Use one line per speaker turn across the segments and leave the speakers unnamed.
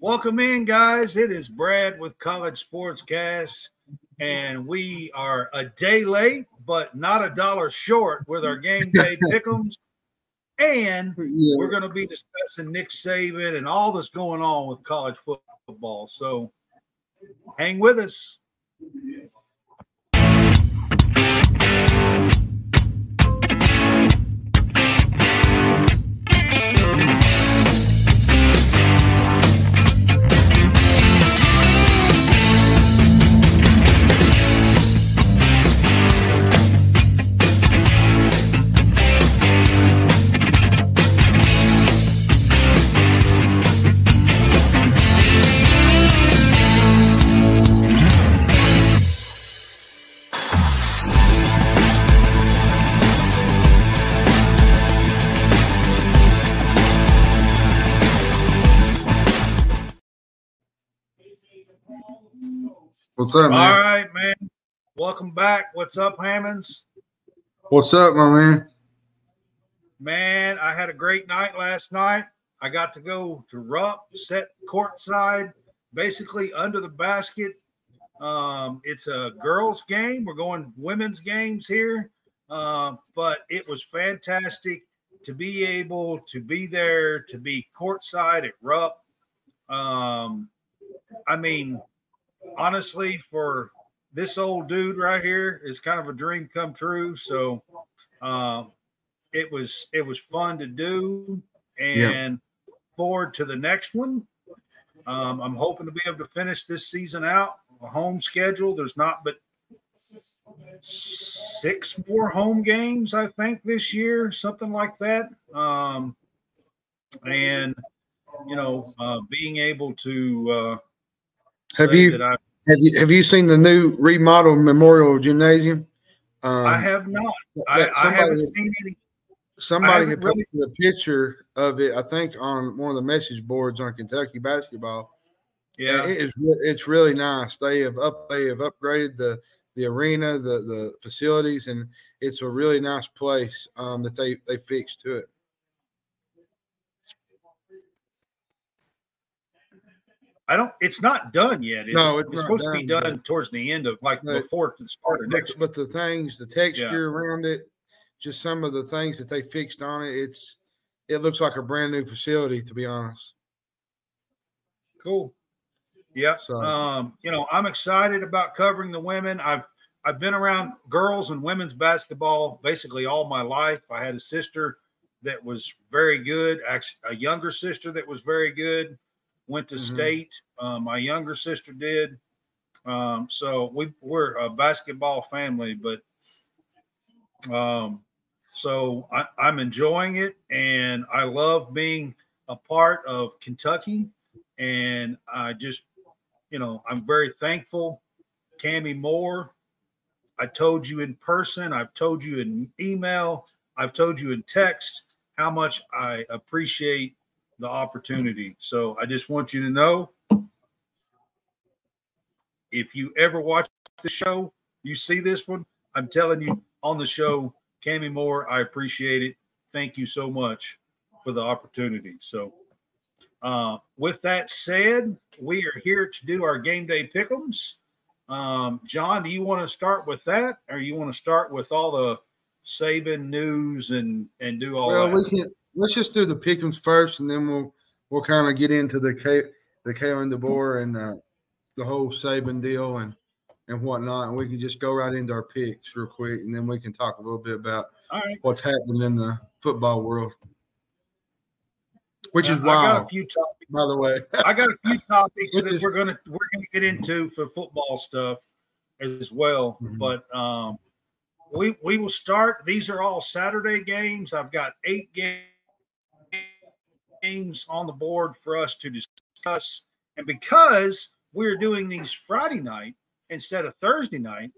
Welcome in, guys. It is Brad with College Sportscast, and we are a day late, but not a dollar short with our game day pickums. And we're going to be discussing Nick Saban and all that's going on with college football. So hang with us.
What's up,
All
man?
right, man. Welcome back. What's up, Hammonds?
What's up, my man?
Man, I had a great night last night. I got to go to Rupp, set courtside, basically under the basket. Um, it's a girls' game. We're going women's games here, uh, but it was fantastic to be able to be there, to be courtside at Rupp. Um, I mean, honestly, for this old dude right here, it's kind of a dream come true. So, um, it was it was fun to do and forward to the next one. Um, i'm hoping to be able to finish this season out. A home schedule. There's not but six more home games i think this year something like that. Um, and you know uh, being able to uh,
Have you
I,
have you have you seen the new remodeled Memorial Gymnasium? Um,
I have not I, I haven't
somebody
seen any
somebody had
really-
posted a picture of it. I think on one of the message boards on Kentucky basketball.
yeah
And it is it's really nice. They have up they have upgraded the the arena, the the facilities, and it's a really nice place um, that they they fixed to it.
I don't. It's not done yet. is
No,
it?
it's not
supposed to be
done,
done towards the end of like
But-
before the start of next.
but the things, the texture around it, just some of the things that they fixed on it, it's it looks like a brand new facility. To be honest,
Cool. Yeah.
So-
Um, you know, I'm excited about covering the women. I've I've been around girls and women's basketball basically all my life. I had a sister that was very good, actually a younger sister that was very good. Went to
Mhm.
state. Um, my younger sister did. Um, so we we're a basketball family, but um, so I, I'm enjoying it, and I love being a part of Kentucky and I just, you know, I'm very thankful. Cami Moore, I told you in person, I've told you in email, I've told you in text how much I appreciate the opportunity. So I just want you to know if you ever watch the show, you see this one, I'm telling you on the show, Cami Moore, I appreciate it. Thank you so much for the opportunity. So, uh, with that said, we are here to do our game day pickums. Um, John, do you want to start with that, or you want to start with all the Saban news and and do all
well,
that?
we can let's just do the pickums first, and then we'll we'll kind of get into the K the Kalen DeBoer and uh, the whole Saban deal and and whatnot, and we can just go right into our picks real quick, and then we can talk a little bit about
right.
what's happening in the football world, which is
I got a few topics.
by the way.
I got a few topics that
is-
we're gonna we're gonna get into for football stuff as well.
Mhm.
But um, we we will start. These are all Saturday games. I've got eight ga- games on the board for us to discuss, and because we're doing these Friday night instead of Thursday night,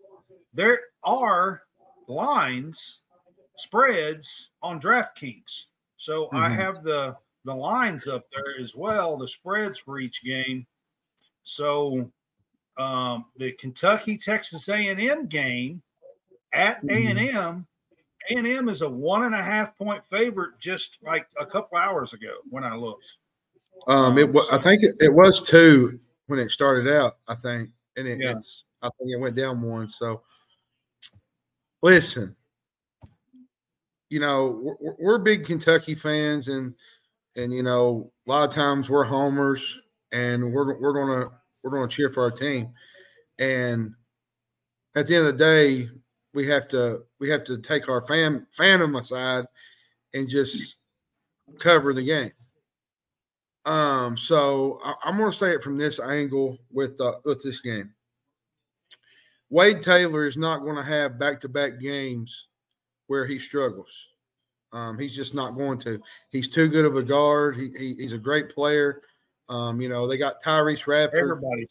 there are lines spreads on DraftKings. So I
Mhm.
have the the lines up there as well, the spreads for each game. So um, the Kentucky Texas A&M game at
Mhm.
A&M, A&M is a one and a half point favorite just like a couple hours ago when I looked.
Um, it wa- I think it, it was two when it started out. I think, and it,
Yeah.
it's I think it went down one. So, listen, you know we're- we're, we're big Kentucky fans, and and you know a lot of times we're homers, and we're we're gonna we're gonna cheer for our team, and at the end of the day, we have to we have to take our fan fandom aside and just cover the game. Um, so I, I'm going to say it from this angle with uh, with this game. Wade Taylor is not going to have back to back games where he struggles. Um, he's just not going to. He's too good of a guard. He, he he's a great player. Um, you know they got Tyrece Radford.
Everybody,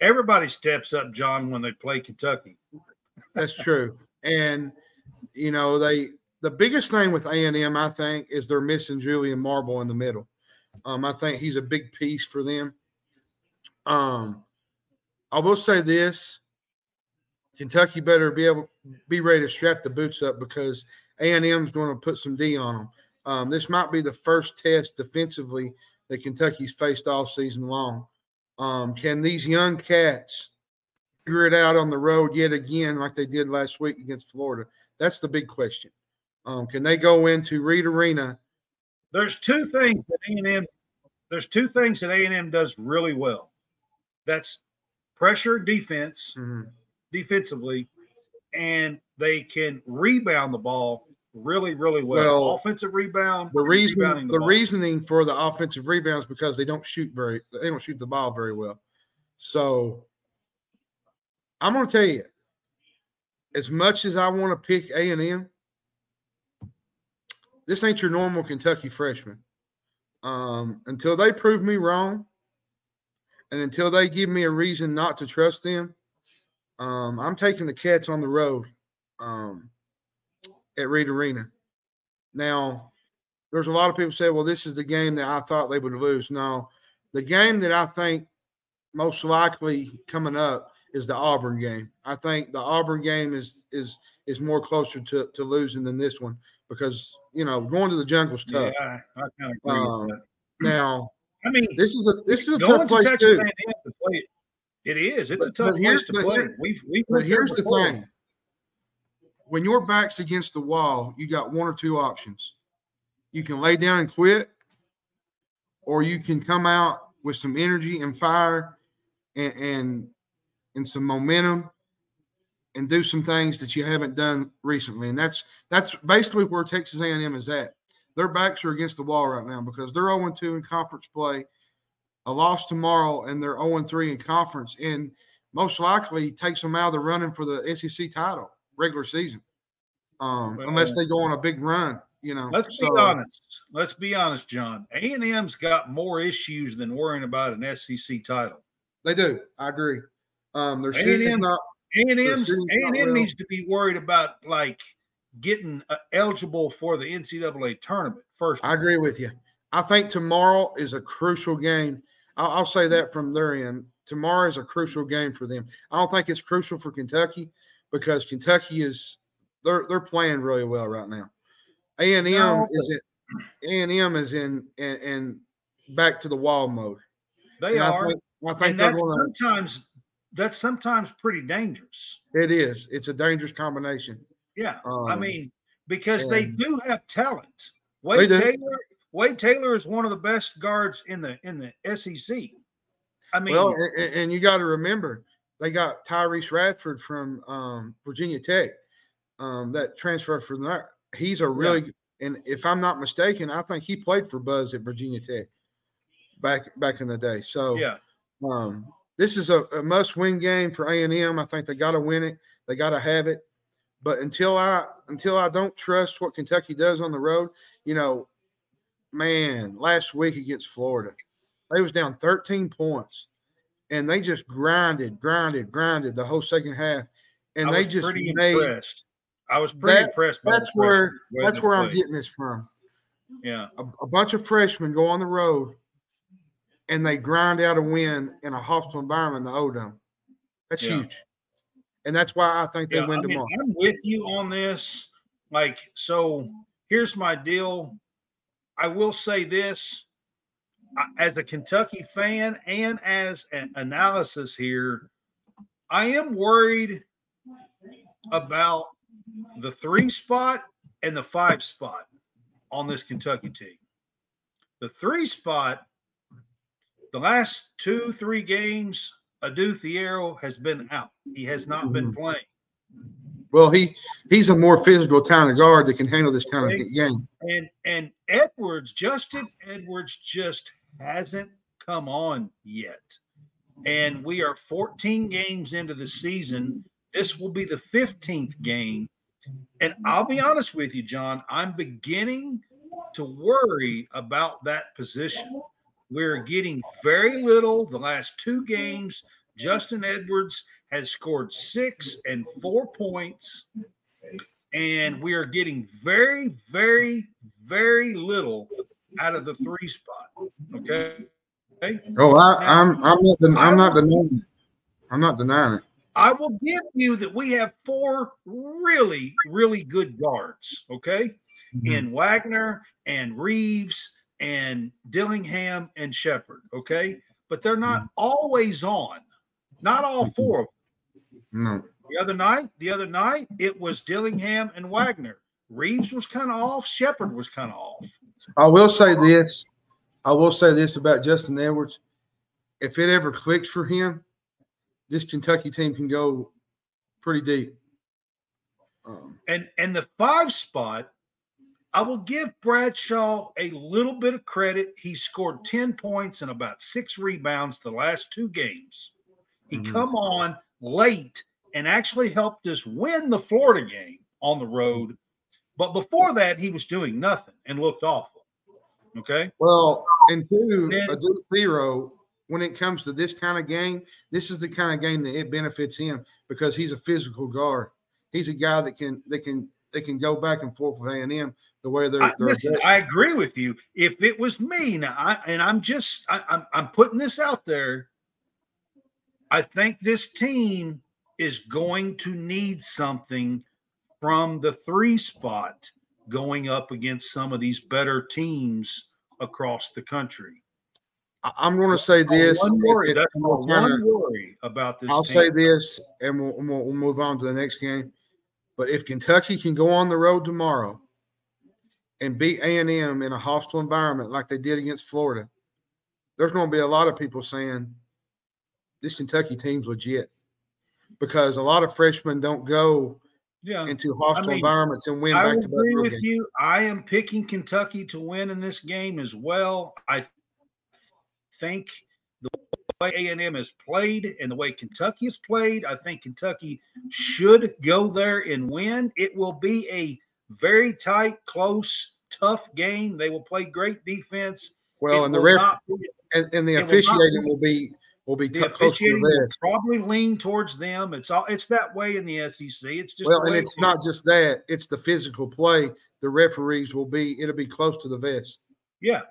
everybody steps up, John, when they play Kentucky.
That's true. And you know, they the biggest thing with A and M, I think, is they're missing Julius Marble in the middle. Um, I think he's a big piece for them. Um, I will say this: Kentucky better be able be ready to strap the boots up because A and M is going to put some D on them. Um, this might be the first test defensively that Kentucky's faced all season long. Um, can these young cats figure it out on the road yet again, like they did last week against Florida? That's the big question. Um, can they go into Reed Arena?
There's two things that A&M. There's two things that A&M does really well. That's pressure defense
Mhm.
defensively, and they can rebound the ball really, really well.
Well,
Offensive rebound.
The reason,
rebounding
the reasoning for the offensive rebounds because they don't shoot very, they don't shoot the ball very well. So I'm going to tell you, as much as I want to pick A and M, this ain't your normal Kentucky freshman. Um, until they prove me wrong, and until they give me a reason not to trust them, um, I'm taking the Cats on the road um, at Reed Arena. Now, there's a lot of people say, well, this is the game that I thought they would lose. No, the game that I think most likely coming up is the Auburn game. I think the Auburn game is is is more closer to, to losing than this one because you know going to the jungle's
Yeah,
tough.
I, I kind of
Um. Now
I mean,
this is a this is a tough
to
place
Texas
too.
To play it. It is. It's a tough place to play.
here-
we've we've
But here's the thing: when your back's against the wall, you got one or two options. You can lay down and quit, or you can come out with some energy and fire, and and, and some momentum, and do some things that you haven't done recently. And that's that's basically where Texas A&M is at. Their backs are against the wall right now because they're 0 2 in conference play. A loss tomorrow, and they're 0 3 in conference, and most likely takes them out of the running for the SEC title regular season, um,
Well,
unless they go on a big run. You know,
Let's be honest. Let's be honest, John. A and M's got more issues than worrying about an SEC title.
They do. I agree. Um, their
A&M
not.
A and M's
shooting's
A&M
well.
needs to be worried about like getting uh, eligible for the NCAA tournament first.
I agree with you. I think tomorrow is a crucial game. I'll, I'll say that from their end. Tomorrow is a crucial game for them. I don't think it's crucial for Kentucky because Kentucky is they're they're playing really well right now. A and M is in A and M is in and, back to the wall mode.
they
And I
are,
think I think
and
they're going to.
sometimes that's sometimes pretty dangerous.
It is. It's a dangerous combination.
Yeah, I
Um,
mean because they do have talent. Wade. Taylor, Wade Taylor is one of the best guards in the in the SEC. I mean,
well, and, and you got to remember they got Tyrece Radford from um, Virginia Tech, um, that transfer from there. He's a really and if I'm not mistaken, I think he played for Buzz at Virginia Tech back back in the day. So
yeah,
um, this is a, a must-win game for A and M. I think they got to win it. They got to have it. But until I until I don't trust what Kentucky does on the road, you know, man, last week against Florida, they was down 13 points, and they just grinded, grinded, grinded the whole second half, and they just
pretty
made.
impressed. I was pretty
That-
impressed.
That's where
freshmen, the way
that's where I'm getting this from.
Yeah,
a, a bunch of freshmen go on the road and they grind out a win in a hostile environment the O-Dome. That's
Yeah.
huge. And that's why I think they
yeah.
win
I mean,
tomorrow.
I'm with you on this. Like, so here's my deal. I will say this: as a Kentucky fan and as an analysis here, I am worried about the three spot and the five spot on this Kentucky team. The three spot, the last two, three games, Adou Thiero has been out. He has not been
Mhm.
playing.
Well, he he's a more physical kind of guard that can handle this kind of game.
And and Edwards, Justin Edwards just hasn't come on yet. And we are 14 games into the season. This will be the 15th game. And I'll be honest with you, John, I'm beginning to worry about that position. We're getting very little the last two games. Justin Edwards has scored six and four points and we are getting very, very, very little out of the three spot. Okay. Okay.
Oh, I, I'm I'm not den- I'm not denying it. I'm not denying it.
I will give you that we have four really, really good guards. Okay. Mm-hmm. In Wagner and Reeves and Dillingham and Sheppard. Okay. But they're not always on. Not all four of them.
No.
The other night, the other night, it was Dillingham and Wagner. Reeves was kind of off. Sheppard was kind of off.
I will say this. I will say this about Justin Edwards. If it ever clicks for him, this Kentucky team can go pretty deep. Um,
And and the five spot, I will give Bradshaw a little bit of credit. He scored 10 points and about six rebounds the last two games. He
Mhm.
come on late and actually helped us win the Florida game on the road. But before that, he was doing nothing and looked awful. Okay.
well, and two,
Then-
a do zero when it comes to this kind of game, this is the kind of game that it benefits him because he's a physical guard. He's a guy that can that can they can go back and forth with A and M the way they're,
I,
they're
listen. I agree with you. If it was me now, I, and I'm just I, I'm I'm putting this out there. I think this team is going to need something from the three spot going up against some of these better teams across the country.
I- I'm going to say this.
one worry,
and-
that's
and
my one worry about this.
I'll
team.
say this, and we'll, we'll, we'll move on to the next game. But if Kentucky can go on the road tomorrow and beat A and M in a hostile environment like they did against Florida, there's going to be a lot of people saying this Kentucky team's legit because a lot of freshmen don't go
yeah.
into hostile
mean,
environments and win
I
back to back
agree with
games.
you. I am picking Kentucky to win in this game as well. I think way A and M has played and the way Kentucky has played, I think Kentucky should go there and win. It will be a very tight, close, tough game. They will play great defense.
Well,
It
and the ref
not
and, and the
it will
officiating will be will be
the
t- close to
officiating
the
will probably lean towards them. It's all it's that way in the SEC. It's just
Well, and it's
it
not just that; it's the physical play. The referees will be; it'll be close to the vest.
Yeah,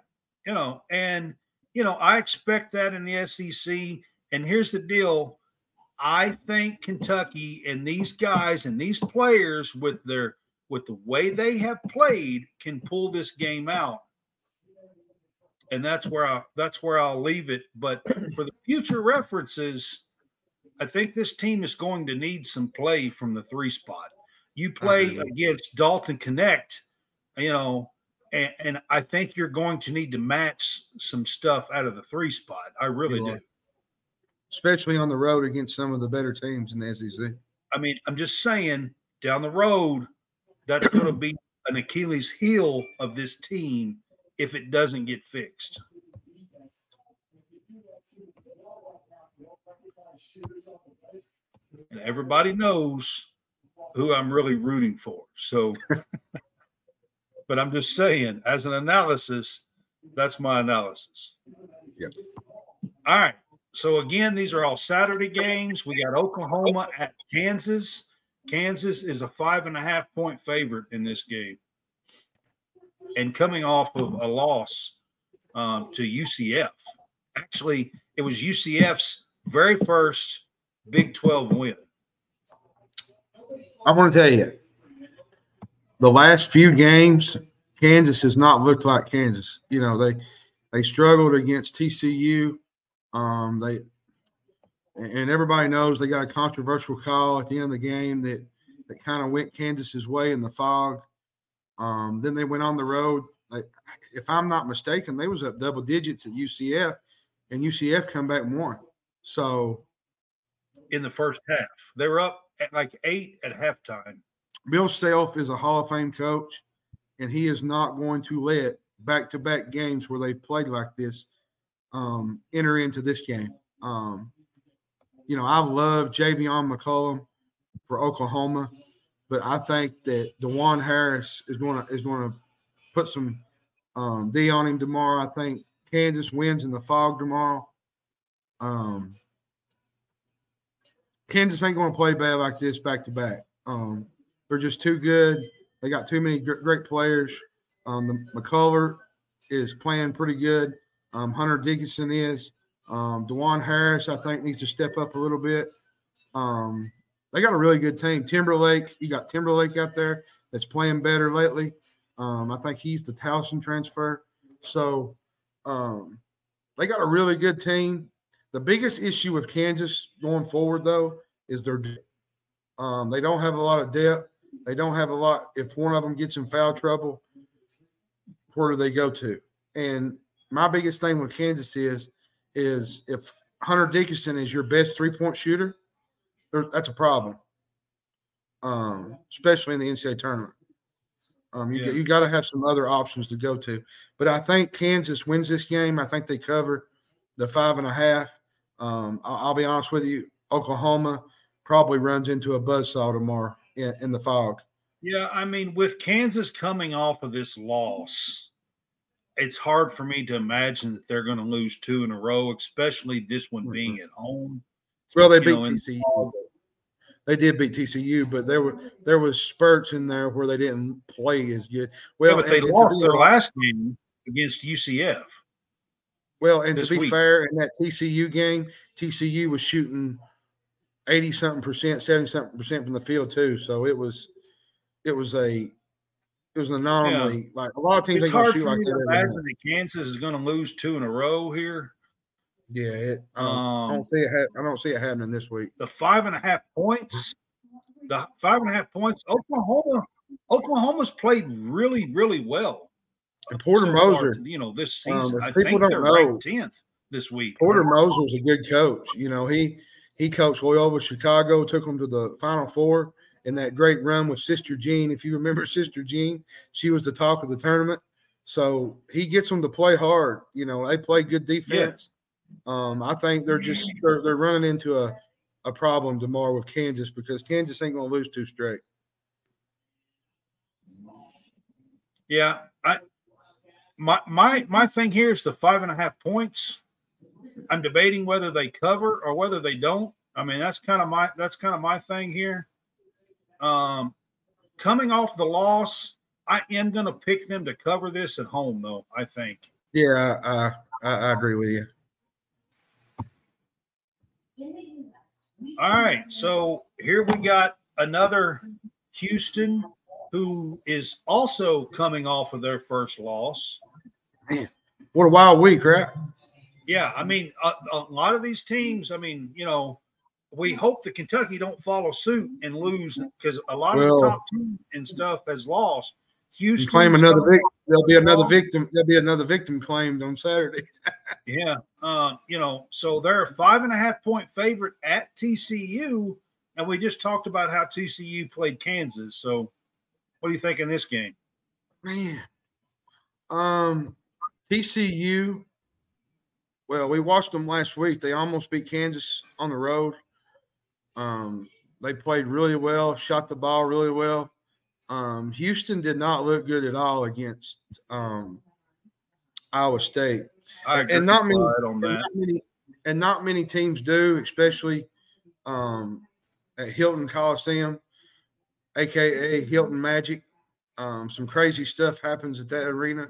you know, and you know, I expect that in the SEC. And here's the deal: I think Kentucky and these guys and these players, with their with the way they have played, can pull this game out. And that's where I that's where I'll leave it. But for the future references, I think this team is going to need some play from the three spot. You play against Dalton Knecht, you know, and, and I think you're going to need to match some stuff out of the three spot. I really
You
do.
are. especially on the road against some of the better teams in the SEC.
I mean, I'm just saying down the road, that's going to be an Achilles heel of this team if it doesn't get fixed. And everybody knows who I'm really rooting for. So, but I'm just saying, as an analysis, that's my analysis.
Yep.
All right. So again, these are all Saturday games. We got Oklahoma at Kansas. Kansas is a five and a half point favorite in this game, and coming off of a loss um, to UCF. Actually, it was UCF's very first Big 12 win.
I want to tell you, the last few games, Kansas has not looked like Kansas. You know, they They struggled against TCU. Um, they and everybody knows they got a controversial call at the end of the game that that kind of went Kansas's way in the Phog. Um, then they went on the road. If I'm not mistaken, they was up double digits at UCF, and UCF come back won. So
in the first half, they were up at like eight at halftime.
Bill Self is a Hall of Fame coach, and he is not going to let back-to-back games where they played like this um, enter into this game. Um, you know, I love Javian McCollum for Oklahoma, but I think that Dajuan Harris is going to is going to put some um, D on him tomorrow. I think Kansas wins in the Phog tomorrow. Um, Kansas ain't going to play bad like this back to back. They're just too good. They got too many great players. Um, the McCullar is playing pretty good. Um, Hunter Dickinson is. Um, Dajuan Harris, I think, needs to step up a little bit. Um, they got a really good team. Timberlake, you got Timberlake out there that's playing better lately. Um, I think he's the Towson transfer. So um, they got a really good team. The biggest issue with Kansas going forward, though, is their um, they don't have a lot of depth. They don't have a lot. If one of them gets in foul trouble, where do they go to? And my biggest thing with Kansas is is if Hunter Dickinson is your best three point shooter, that's a problem. Um, especially in the NCAA tournament. Um, you, yeah. you got to have some other options to go to. But I think Kansas wins this game. I think they cover the five and a half. Um, I'll, I'll, be honest with you. Oklahoma probably runs into a buzzsaw tomorrow in, in the Phog.
Yeah, I mean, with Kansas coming off of this loss, it's hard for me to imagine that they're going to lose two in a row, especially this one mm-hmm. being at home.
Well, they beat know, TCU. They did beat TCU, but there were there was spurts in there where they didn't play as good. Well,
yeah, but they lost their last game against UCF.
Well, and to be week. fair, in that TCU game, TCU was shooting eighty something percent, seventy something percent from the field too. So it was, it was a, it was an anomaly. Yeah. Like a lot of teams,
it's hard shoot like that. Imagine that Kansas is going to lose two in a row here.
Yeah, it, I, don't, um, I don't see it. Ha- I don't see it happening this week.
The five and a half points, the five and a half points. Oklahoma, Oklahoma's played really, really well.
And Porter so Moser,
far, you know, this um, season, um, I think they're know, tenth this week.
Porter Moser's a good coach. You know, he he coached Loyola Chicago, took them to the Final Four in that great run with Sister Jean. If you remember Sister Jean, she was the talk of the tournament. So he gets them to play hard. You know, they play good defense. Um, I think they're just they're, they're running into a, a problem tomorrow with Kansas because Kansas ain't going to lose two straight.
Yeah, I my my my thing here is the five and a half points. I'm debating whether they cover or whether they don't. I mean, that's kind of my that's kind of my thing here. Um, coming off the loss, I am going to pick them to cover this at home, though. I think.
Yeah, uh, I, I agree with you.
All right, so here we got another Houston who is also coming off of their first loss.
Man, what a wild week, right?
Yeah, I mean, a, a, lot of these teams. I mean, you know, we hope that Kentucky don't follow suit and lose because a lot well, of the top team and stuff has lost.
Houston claim another victim. There'll be another victim. There'll be another victim claimed on Saturday.
yeah, uh, you know, so they're a five and a half point favorite at TCU, and we just talked about how TCU played Kansas. So, what do you think in this game?
Man, um, TCU. Well, we watched them last week. They almost beat Kansas on the road. Um, they played really well, shot the ball really well. Um, Houston did not look good at all against um, Iowa State, and not many, and not many, and not many teams do, especially um, at Hilton Coliseum, aka Hilton Magic. Um, some crazy stuff happens at that arena.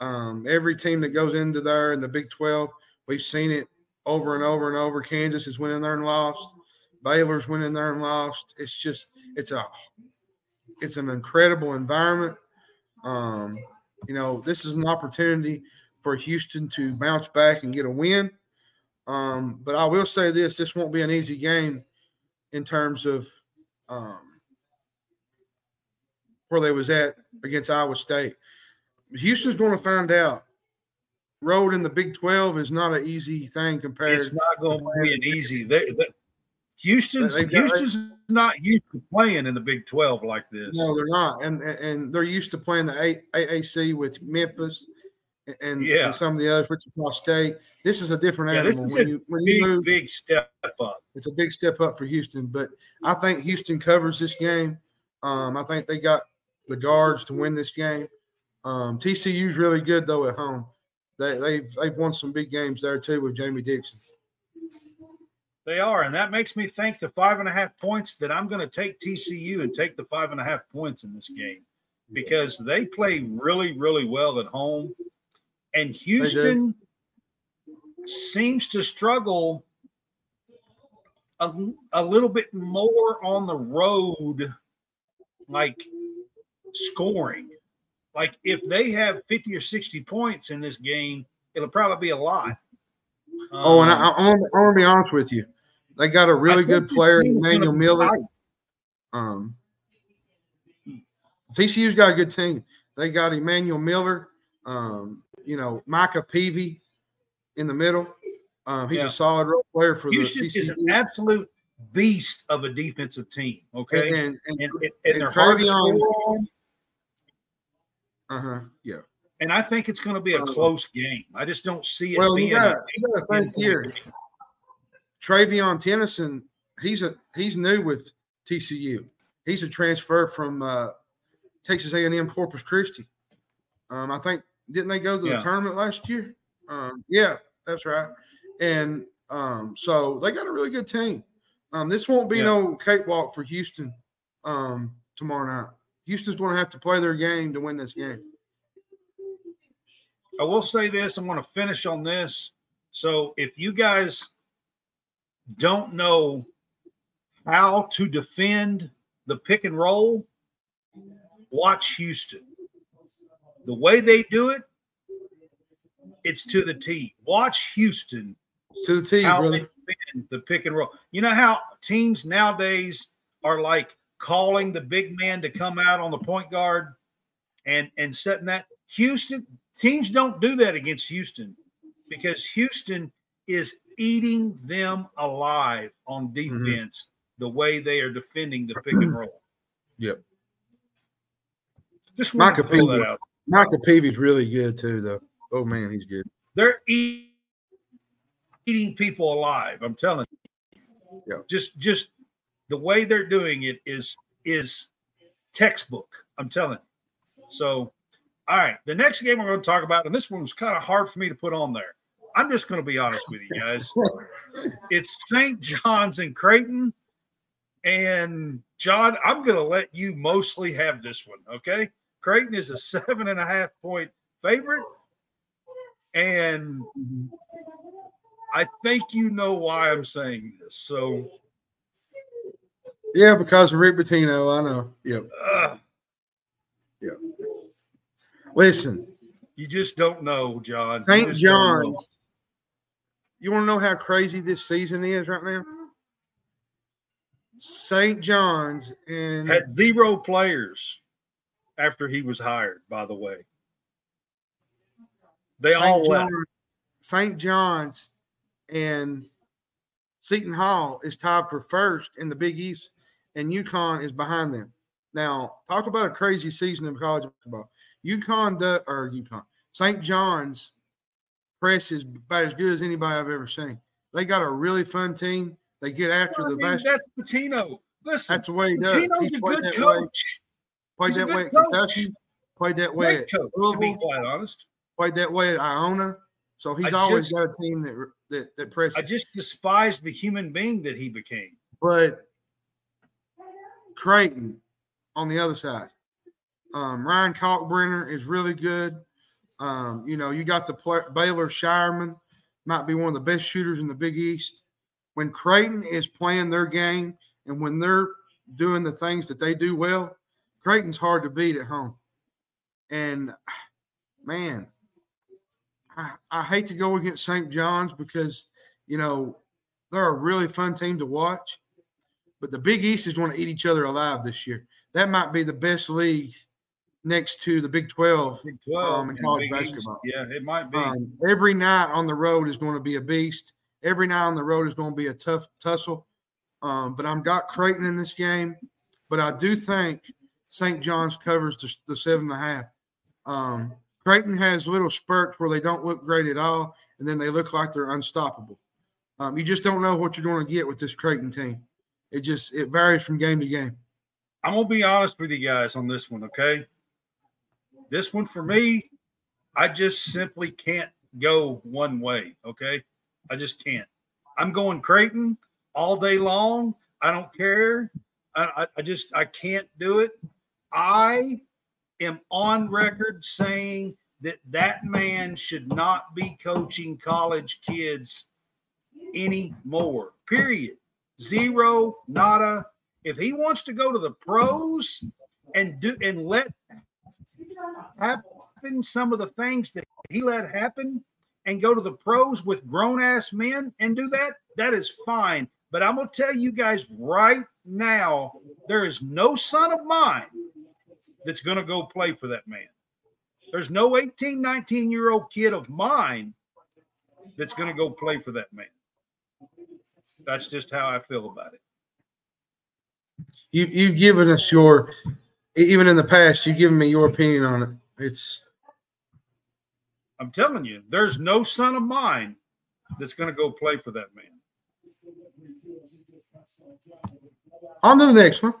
Um, every team that goes into there in the Big 12, we've seen it over and over and over. Kansas is winning there and lost. Baylor's winning there and lost. It's just it's a it's an incredible environment. Um, you know, this is an opportunity for Houston to bounce back and get a win. Um, but I will say this: this won't be an easy game in terms of um, where they was at against Iowa State. Houston's going to find out. Road in the Big Twelve is not an easy thing compared.
It's not going to be an easy. They, they, Houston's
They- they got-
Houston's not used to playing in the Big Twelve like this.
No, they're not, and and- they're used to playing the AAC with Memphis and, and some of the others, Wichita State. This is a different
Yeah, this is
when
a
you when
big,
move,
big step up.
it's a big step up for Houston. But I think Houston covers this game. Um, I think they got the guards to win this game. Um, TCU's really good though at home. They, they've they've won some big games there too with Jamie Dixon.
They are, and that makes me think the five and a half points that I'm going to take TCU and take the five and a half points in this game because they play really, really well at home, and Houston seems to struggle a, a little bit more on the road, like scoring. Like if they have 50 or 60 points in this game, it'll probably be a lot.
Oh, and I,
Um,
want to be honest with you. They got a really good player, Emmanuel Miller.
tight.
Um, TCU's got a good team. They got Emmanuel Miller, um, you know, Micah Peavy in the middle. Um, he's
Yeah.
a solid role player for
Houston
the
is an absolute beast of a defensive team. Okay, and,
And, and, and,
and,
and
they're hard to score on.
Uh-huh, yeah.
And I think it's going to be a close game. I just don't see it
Well,
being.
you got to think here. Travion Tennyson, he's a he's new with TCU. He's a transfer from uh, Texas A&M Corpus Christi. Um, I think didn't they go to the
Yeah.
tournament last year? Um, yeah, that's right. And um, so they got a really good team. Um, this won't be
Yeah.
no cakewalk for Houston um, tomorrow night. Houston's going to have to play their game to win this game.
I will say this. I'm going to finish on this. So if you guys don't know how to defend the pick and roll, watch Houston. The way they do it, it's to the T. Watch Houston
To the team,
how
brother.
they defend the pick and roll. You know how teams nowadays are like calling the big man to come out on the point guard and and setting that. Houston teams don't do that against Houston because Houston is eating them alive on
Mm-hmm.
defense the way they are defending the pick and roll.
Yep.
Just that
Peavy.
out.
Micah Peavy's really good too, though. Oh man, he's good.
They're eat, eating people alive. I'm telling you.
Yeah.
Just just the way they're doing it is is textbook. I'm telling you. So, all right, the next game we're going to talk about, and this one was kind of hard for me to put on there. I'm just going to be honest with you guys. It's St. John's and Creighton. And John, I'm going to let you mostly have this one. Okay. Creighton is a seven and a half point favorite. And I think you know why I'm saying this. So,
Yeah, because of Rick Pitino, I know. Yep.
uh,
Listen,
you just don't know, John.
St.
just don't know.
John's. You want to know how crazy this season is right now? St. John's and
had zero players after he was hired, by the way. They all
St.
left.
St. John's and Seton Hall is tied for first in the Big East, and UConn is behind them. Now, talk about a crazy season in college basketball. UConn do, or UConn, St. John's press is about as good as anybody I've ever seen. They got a really fun team. They get after
I
the basketball.
that's Pitino. Listen,
That's the way he does.
Pitino's
He
a good
that way.
coach.
Played
He's
that way at
coach.
Kentucky. Played that way
Great
at
coach,
Louisville.
quite honest.
Played that way at Iona. So he's
I
always
just-
got a team that that, that presses.
I just despise the human being that he became.
but Creighton on the other side. Um, Ryan Kalkbrenner is really good. Um, you know, you got the play, Baylor Scheierman, might be one of the best shooters in the Big East. When Creighton is playing their game and when they're doing the things that they do well, Creighton's hard to beat at home. And man, I, I hate to go against St. John's because you know they're a really fun team to watch, but the Big East is going to eat each other alive this year. That might be the best league next to the Big Twelve,
Big 12
um, in college
Big East.
basketball.
Yeah, it might be.
Um, every night on the road is going to be a beast. Every night on the road is going to be a tough tussle. Um, but I'm got Creighton in this game, but I do think St. John's covers the, the seven and a half. Um, Creighton has little spurts where they don't look great at all, and then they look like they're unstoppable. Um, you just don't know what you're going to get with this Creighton team. It just it varies from game to game.
I'm gonna be honest with you guys on this one, okay? This one for me, I just simply can't go one way, okay? I just can't. I'm going Creighton all day long. I don't care. I, I, I just I can't do it. I am on record saying that that man should not be coaching college kids anymore. Period. Zero, nada. If he wants to go to the pros and do and let happen some of the things that he let happen and go to the pros with grown ass men and do that, that is fine. But I'm gonna tell you guys right now, there is no son of mine that's gonna go play for that man. There's no 18, 19 year old kid of mine that's gonna go play for that man. That's just how I feel about it.
You, you've given us your, even in the past, you've given me your opinion on it. It's
I'm telling you, there's no son of mine that's going to go play for that man.
on to the next one.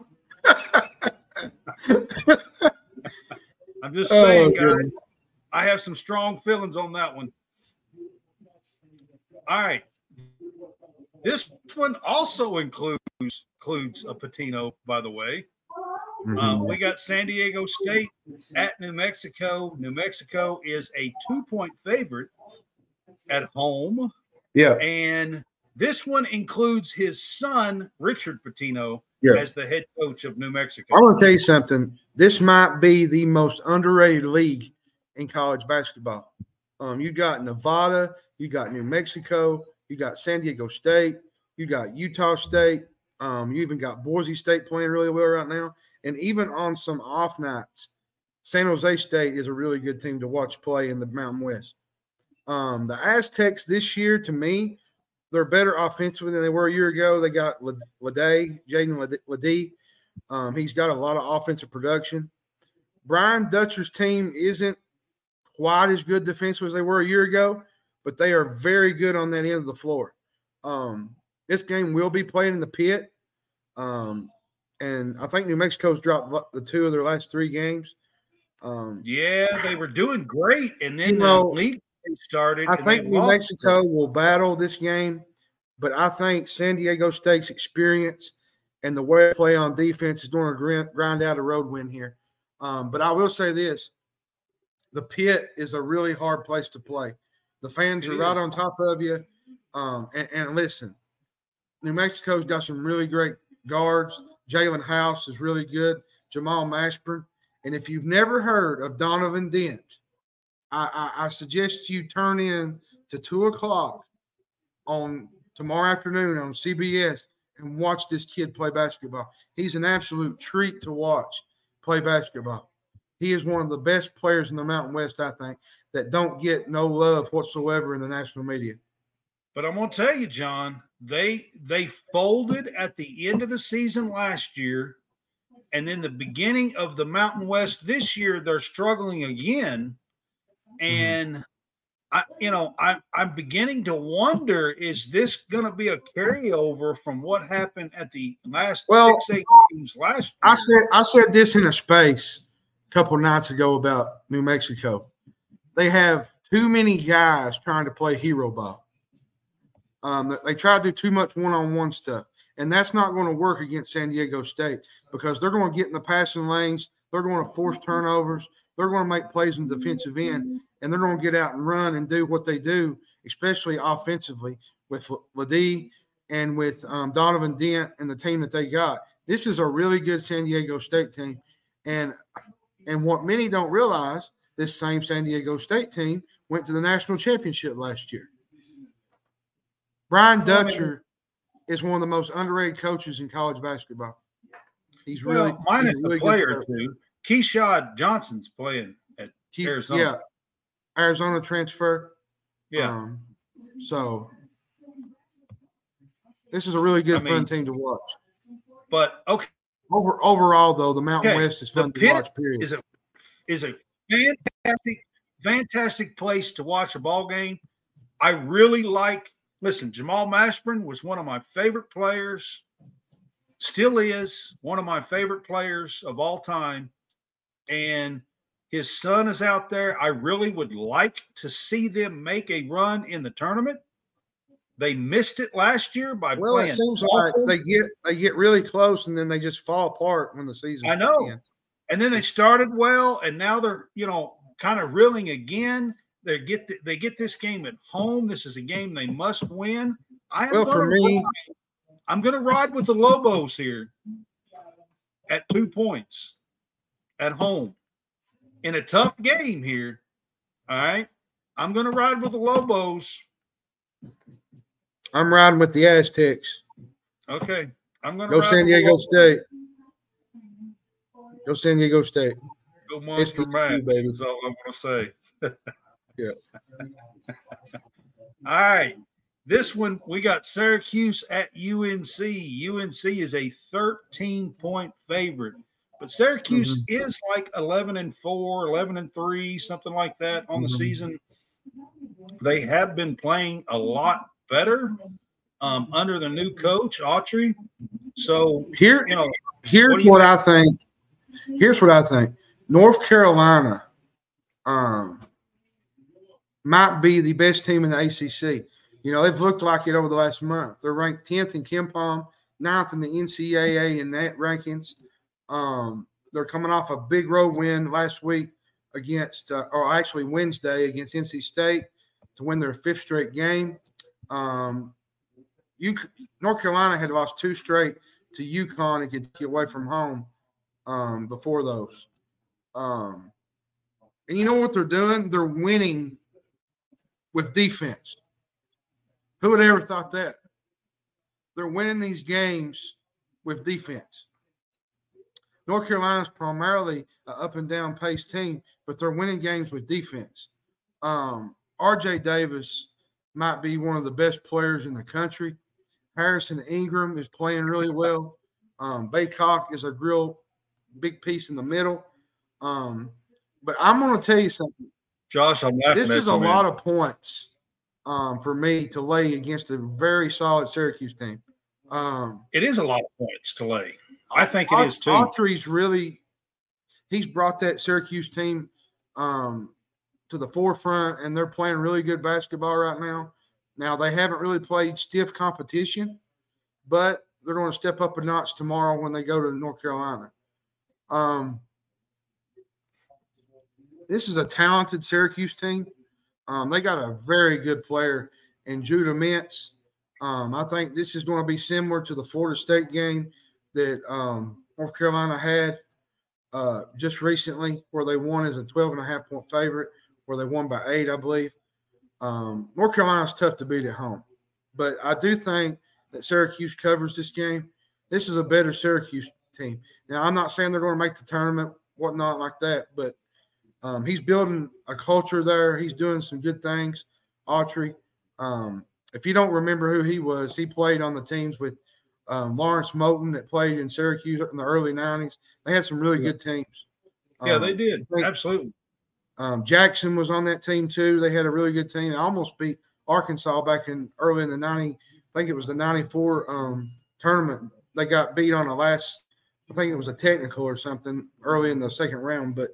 I'm just
Oh,
saying, guys. I have some strong feelings on that one. All right. This one also includes includes a Pitino, by the way.
Mm-hmm.
Uh, we got San Diego State at New Mexico. New Mexico is a two point favorite at home.
yeah,
And this one includes his son, Richard Pitino,
Yeah.
as the head coach of New Mexico.
I want to tell you something. This might be the most underrated league in college basketball. Um, you got Nevada, you got New Mexico, you got San Diego State, you got Utah State, um, you even got Boise State playing really well right now. And even on some off nights, San Jose State is a really good team to watch play in the Mountain West. Um, the Aztecs this year, to me, they're better offensively than they were a year ago. They got LeDee, Jaedon LeDee. Um, he's got a lot of offensive production. Brian Dutcher's team isn't quite as good defensively as they were a year ago, but they are very good on that end of the floor. Um, this game will be played in the pit. Um, and I think New Mexico's dropped the two of their last three games. Um,
Yeah, they were doing great, and then
You know,
the league started.
I think New. Mexico will battle this game, but I think San Diego State's experience and the way they play on defense is going to grind, grind out a road win here. Um, but I will say this the pit is a really hard place to play. The fans are right on top of you. Um, and, and listen, New Mexico's got some really great guards. Jaelen House is really good. Jamal Mashburn. And if you've never heard of Donovan Dent, I, I, I suggest you turn in to two o'clock on tomorrow afternoon on CBS and watch this kid play basketball. He's an absolute treat to watch play basketball. He is one of the best players in the Mountain West, I think, that don't get no love whatsoever in the national media.
But I'm gonna tell you, John, they they folded at the end of the season last year, and then the beginning of the Mountain West this year, they're struggling again. Mm-hmm. And I, you know, I I'm beginning to wonder: is this gonna be a carryover from what happened at the last
Well,
six eight games last year?
I said I said this in a space couple nights ago about New Mexico. They have too many guys trying to play hero ball. Um, they try to do too much one-on-one stuff, and that's not going to work against San Diego State because they're going to get in the passing lanes. They're going to force turnovers. They're going to make plays in the defensive end, and they're going to get out and run and do what they do, especially offensively with LeDee and with um, Donovan Dent and the team that they got. This is a really good San Diego State team, and and what many don't realize, this same San Diego State team went to the national championship last year. Brian Dutcher is one of the most underrated coaches in college basketball. He's really
well, minus
he's a really
a
good
player or two. Keshad Johnson's playing at
He-
Arizona.
Yeah, Arizona transfer.
yeah.
Um, so this is a really good
I
fun
mean-
team to watch.
but okay,
Over overall, though, the Mountain
Okay,
West is
the
fun to watch. Period.
is a is a fantastic, fantastic place to watch a ball game. I really like. Listen, Jamal Mashburn was one of my favorite players. Still is one of my favorite players of all time, and his son is out there. I really would like to see them make a run in the tournament. They missed it last year by
well, it seems
awful.
like they get they get really close and then they just fall apart when the season.
I know.
ends.
and then they started well, and now they're you know kind of reeling again. They get th- they get this game at home. This is a game they must win. I am
Well, for me,
ride- I'm going to ride with the Lobos here at two points at home in a tough game here. All right, I'm going to ride with the Lobos.
I'm riding with the Aztecs.
Okay, I'm going to
Go San
the
Diego State. Go San Diego State.
Go Monster
baby.
That's all I want to say.
Yeah.
all right. This one, we got Syracuse at UNC. UNC is a 13 point favorite, but Syracuse
Mm-hmm.
is like 11 and 4, 11 and 3, something like that on the
Mhm.
season. They have been playing a lot better um, under the new coach, Autry. So,
Here,
you know,
here's
What
what I think. Here's what I think. North Carolina um, might be the best team in the ACC. You know, they've looked like it over the last month. They're ranked 10th in KenPom, 9th in the NCAA in that rankings. Um, they're coming off a big road win last week against, uh, or actually Wednesday against NC State to win their fifth straight game. Um, you, North Carolina had lost two straight to UConn and get away from home um, before those. Um, and you know what they're doing? They're winning with defense. Who would ever thought that? They're winning these games with defense. North Carolina's primarily an up and down pace team, but they're winning games with defense. Um, RJ Davis might be one of the best players in the country. Harrison Ingram is playing really well. Um, Bacot is a real big piece in the middle. Um, but I'm going to tell you something.
Josh, I'm laughing.
This is a lot of points um, for me to lay against a very solid Syracuse team. Um,
It is a lot of points to lay. I think it is too.
Autry's really he's brought that Syracuse team um, to the forefront, and they're playing really good basketball right now. Now they haven't really played stiff competition, but they're going to step up a notch tomorrow when they go to North Carolina. Um, this is a talented Syracuse team. Um, they got a very good player in Judah Mintz. Um, I think this is going to be similar to the Florida State game that um, North Carolina had uh, just recently, where they won as a 12 and a half point favorite, where they won by eight, I believe. Um, North Carolina's tough to beat at home, but I do think that Syracuse covers this game. This is a better Syracuse team. Now, I'm not saying they're going to make the tournament, whatnot like that, but um, he's building a culture there. He's doing some good things. Autry. Um, if you don't remember who he was, he played on the teams with um, Lawrence Moten that played in Syracuse in the early 90s. They had some really good teams.
Yeah,
Um,
they did.
think-
Absolutely.
Um, Jackson was on that team too. They had a really good team. They almost beat Arkansas back in early in the 90, I think it was the 94 um, tournament. They got beat on the last, I think it was a technical or something early in the second round. But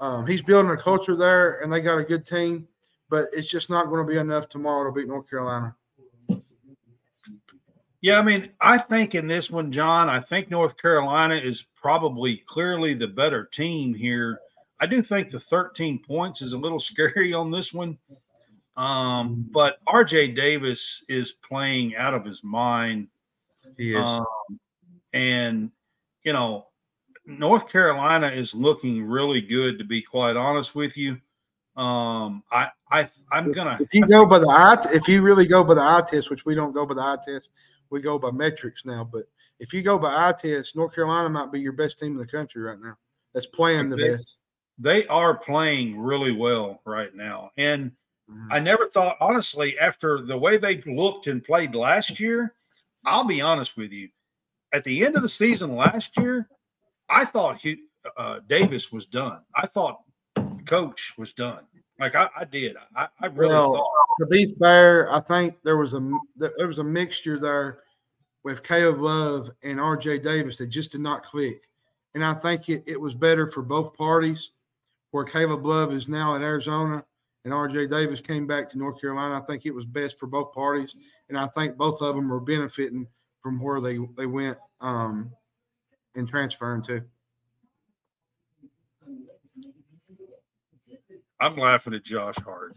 um, he's building a culture there and they got a good team. But it's just not going to be enough tomorrow to beat North Carolina.
Yeah, I mean, I think in this one, John, I think North Carolina is probably clearly the better team here. I do think the 13 points is a little scary on this one. Um, but RJ Davis is playing out of his mind.
He is.
Um, and, you know, North Carolina is looking really good, to be quite honest with you. Um, I, I, I'm gonna.
If you go by the eye, if you really go by the eye test, which we don't go by the eye test, we go by metrics now. But if you go by eye test, North Carolina might be your best team in the country right now. That's playing the best.
They are playing really well right now, and. I never thought, honestly, after the way they looked and played last year, I'll be honest with you. At the end of the season last year, I thought Hugh, uh, Davis was done. I thought Coach was done. Like I, I did. I, I really
Well,
thought.
to be fair, I think there was a there was a mixture there with Caleb Love and RJ Davis that just did not click. And I think it, it was better for both parties where Caleb Love is now in Arizona and RJ Davis came back to North Carolina. I think it was best for both parties. And I think both of them are benefiting from where they, they went um, and transferring to.
I'm laughing at Josh Hart.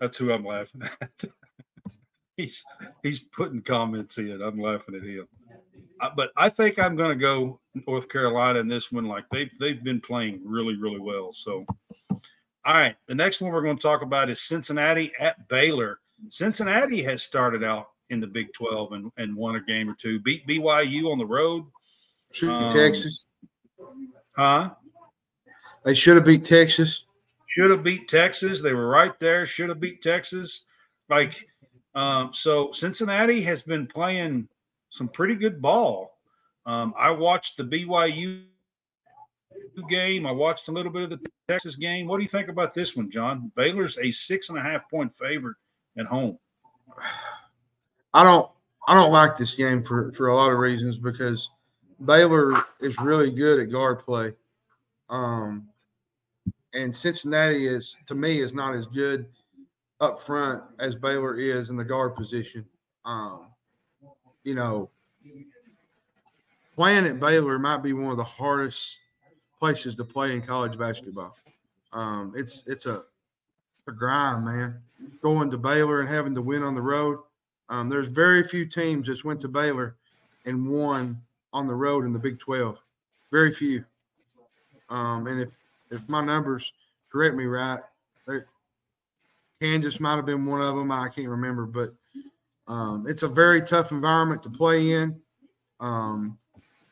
That's who I'm laughing at. he's he's putting comments in. I'm laughing at him. But I think I'm going to go North Carolina in this one. Like they've they've been playing really really well. So, all right, the next one we're going to talk about is Cincinnati at Baylor. Cincinnati has started out in the Big 12 and, and won a game or two. Beat BYU on the road,
Should
Um,
Texas.
huh?
They should have beat Texas.
should have beat Texas. They were right there. Should have beat Texas. Like, um, so Cincinnati has been playing some pretty good ball. Um, I watched the BYU game. I watched a little bit of the Texas game. What do you think about this one, John? Baylor's a six and a half point favorite at home.
I don't I don't like this game for for a lot of reasons because Baylor is really good at guard play. Um and Cincinnati is to me is not as good up front as Baylor is in the guard position. Um you know playing at Baylor might be one of the hardest places to play in college basketball. Um it's it's a a grind, man. Going to Baylor and having to win on the road. Um, there's very few teams that's went to Baylor and won on the road in the Big 12. Very few. Um, and if if my numbers correct me right, they, Kansas might have been one of them. I can't remember, but um, it's a very tough environment to play in, um,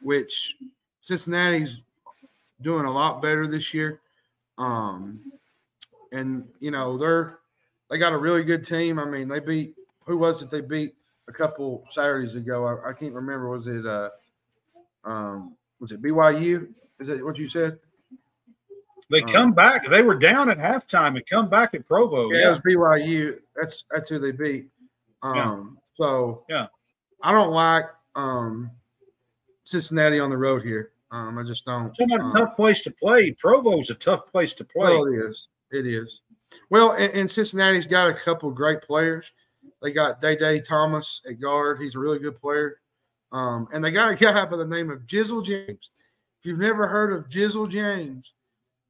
which Cincinnati's doing a lot better this year. Um, and you know they're they got a really good team. I mean, they beat who was it? They beat a couple Saturdays ago. I, I can't remember. Was it uh, um, was it BYU? Is that what you said?
They
Uh,
come back. They were down at halftime and come back at Provo.
Yeah, it was BYU. That's that's who they beat. Um, so
Yeah.
I don't like um Cincinnati on the road here. Um, I just don't.
About
um,
a tough place to play. Provo's a tough place to play.
Well, it is. It is. Well, and, and Cincinnati's got a couple of great players. They got Day Day Thomas at guard. He's a really good player. Um, and they got a guy by the name of Jizzle James. If you've never heard of Jizzle James,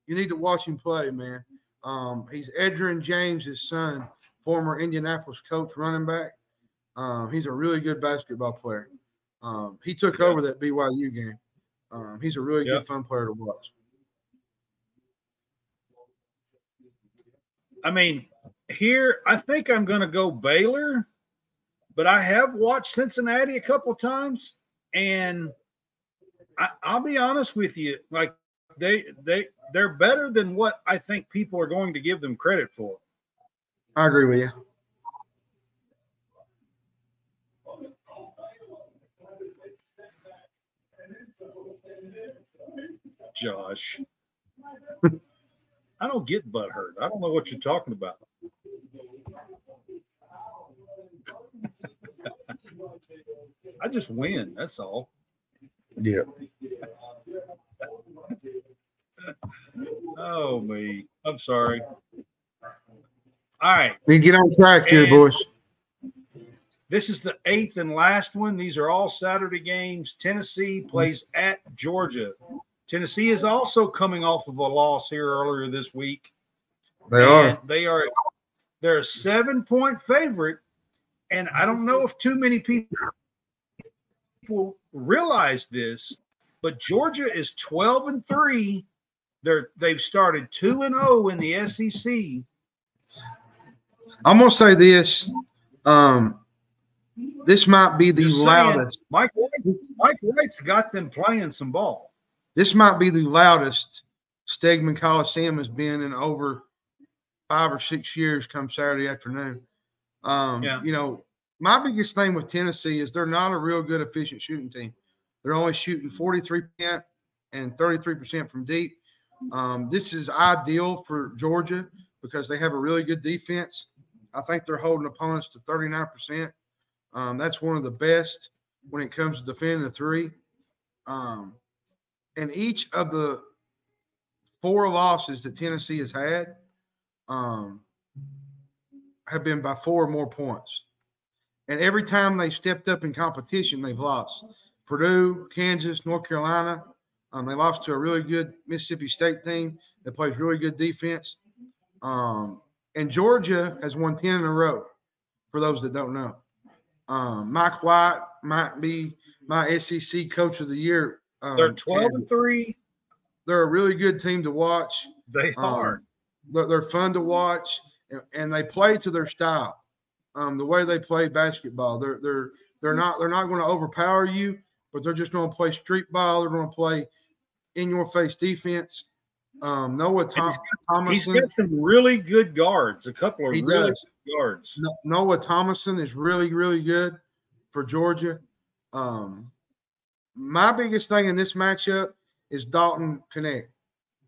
you need to watch him play, man. Um, he's Edgerrin James' son, former Indianapolis coach, running back. Um, he's a really good basketball player. Um, he took
Yeah.
over that BYU game. Um, he's a really
Yeah.
good, fun player to watch.
I mean, here I think I'm going to go Baylor, but I have watched Cincinnati a couple times, and I, I'll be honest with you, like they they they're better than what I think people are going to give them credit for.
I agree with you.
Josh, I don't get butt hurt. I don't know what you're talking about. I just win. That's all.
Yeah.
Oh me. I'm sorry. All right.
We get on track here,
And-
boys.
This is the eighth and last one. These are all Saturday games. Tennessee plays at Georgia. Tennessee is also coming off of a loss here earlier this week.
They are.
They are. They're a seven-point favorite, and I don't know if too many people people realize this, but Georgia is 12 and 3. They're they've started 2 and 0 in the SEC.
I'm gonna say this. Um, this might be the
Just saying,
loudest.
Mike White, Mike White's got them playing some ball.
This might be the loudest Stegeman Coliseum has been in over five or six years. Come Saturday afternoon. Um,
Yeah.
You know, my biggest thing with Tennessee is they're not a real good efficient shooting team. They're only shooting 43% and 33% from deep. Um, this is ideal for Georgia because they have a really good defense. I think they're holding opponents to 39%. Um, that's one of the best when it comes to defending the three. Um, and each of the four losses that Tennessee has had um, have been by four or more points. And every time they stepped up in competition, they've lost. Purdue, Kansas, North Carolina, um, they lost to a really good Mississippi State team that plays really good defense. Um, and Georgia has won 10 in a row, for those that don't know. Um, Mike White might be my SEC coach of the year. Um,
They're 12 and 3.
They're a really good team to watch.
They
Um,
are.
They're, they're fun to watch, and, and they play to their style. Um, the way they play basketball, they're they're they're not they're not going to overpower you, but they're just going to play street ball. They're going to play in your face defense. Um, Noah Tom,
He's got some really good guards, a couple of
He
really
does.
good guards.
No- Noah Thomasson is really, really good for Georgia. Um, my biggest thing in this matchup is Dalton Knecht.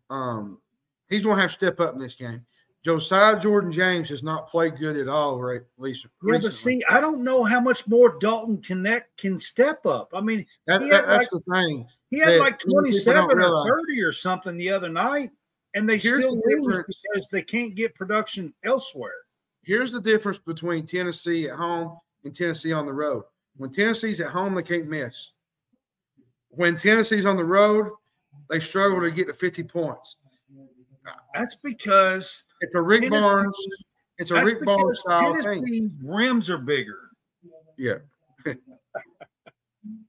Um, he's going to have to step up in this game. Josiah Jordan James has not played good at all, right? Lisa.
Yeah, but see, I don't know how much more Dalton Knecht can step up. I mean,
that, that- that's the thing.
he had like 27 or 30 or something the other night, and they
Here's
still
the
lose because they can't get production elsewhere.
Here's the difference between Tennessee at home and Tennessee on the road. When Tennessee's at home, they can't miss. When Tennessee's on the road, they struggle to get to 50 points.
That's because
It's a Rick
Tennessee-
Barnes. It's a Rick Barnes style thing.
Rims are bigger.
Yeah.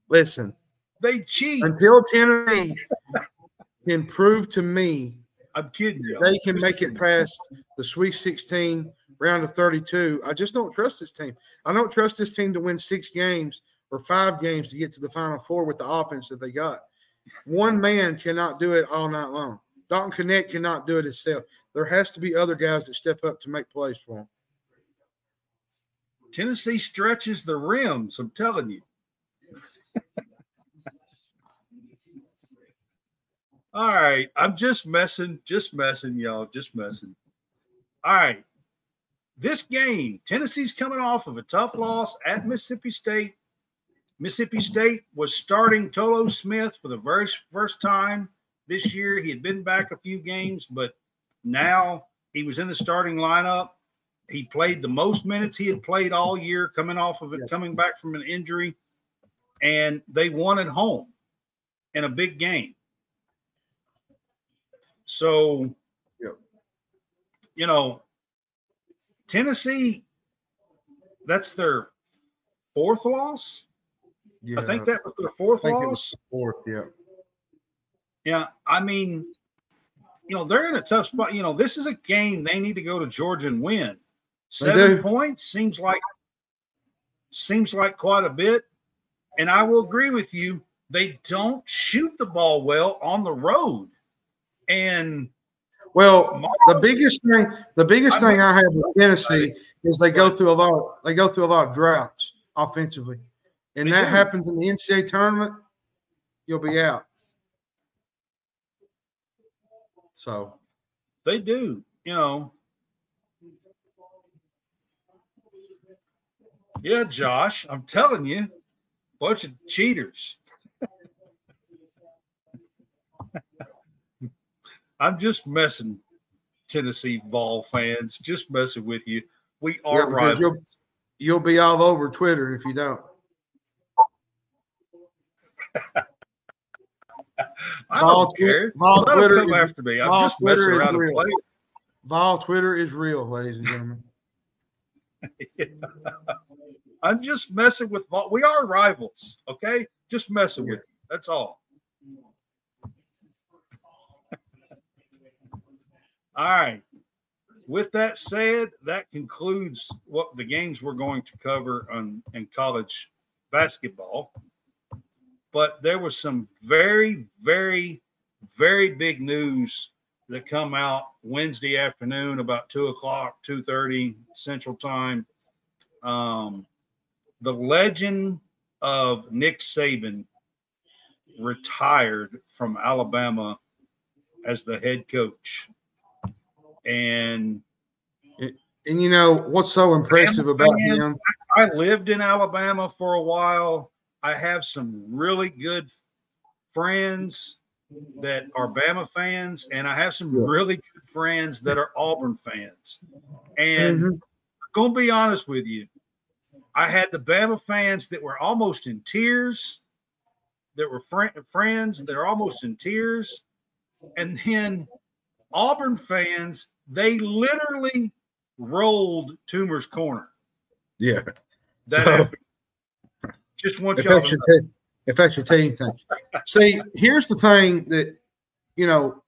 Listen,
They cheat.
until Tennessee can prove to me
I'm kidding you.
they can make it past the Sweet 16 round of 32, I just don't trust this team. I don't trust this team to win six games or five games to get to the Final Four with the offense that they got. One man cannot do it all night long. Dalton Knecht cannot do it himself. There has to be other guys that step up to make plays for him.
Tennessee stretches the rims. I'm telling you. All right, I'm just messing, just messing, y'all, just messing. All right, this game, Tennessee's coming off of a tough loss at Mississippi State. Mississippi State was starting Tolu Smith for the very first time this year. He had been back a few games, but now he was in the starting lineup. He played the most minutes he had played all year, coming off of it, coming back from an injury, and they won at home in a big game. So, you know, Tennessee, that's their fourth loss.
Yeah,
I think that was their fourth
I think it
loss.
was fourth. Yeah.
Yeah, I mean, you know, they're in a tough spot. You know, this is a game they need to go to Georgia and win. Seven points seems like seems like quite a bit. And I will agree with you. They don't shoot the ball well on the road. And
Well, the biggest thing, the biggest thing I have with Tennessee is they go through a lot. They go through a lot of droughts offensively, and that happens in the NCAA tournament. You'll be out. So
they do, you know. Yeah, Josh, I'm telling you, bunch of cheaters. I'm just messing, Tennessee ball fans, just messing with you. We are
because
rivals.
you'll you'll be all over Twitter if you don't.
I
Vol,
don't care.
Vol Twitter
come
is,
after me. I'm
Vol
just
Twitter messing
around and.
Vol Twitter is real, ladies and gentlemen. yeah.
I'm just messing with Vol. We are rivals, okay? Just messing yeah. with you. That's all. all right. With that said, that concludes what the games we're going to cover on in college basketball. But there was some very, very, very big news that come out Wednesday afternoon about two o'clock, two thirty Central Time. Um, the legend of Nick Saban retired from Alabama as the head coach, and
And you know what's so impressive about him?
I lived in Alabama for a while. I have some really good friends that are Bama fans, and I have some
Yeah.
really good friends that are Auburn fans. And
Mhm.
I'm gonna be honest with you, I had the Bama fans that were almost in tears, that were fr- friends that are almost in tears, and then Auburn fans, they literally rolled Toomer's corner.
Yeah.
That
So-
happened. Just want
if
y'all
that
to
should
know.
tell, if that should tell you anything. See, here's the thing that you know,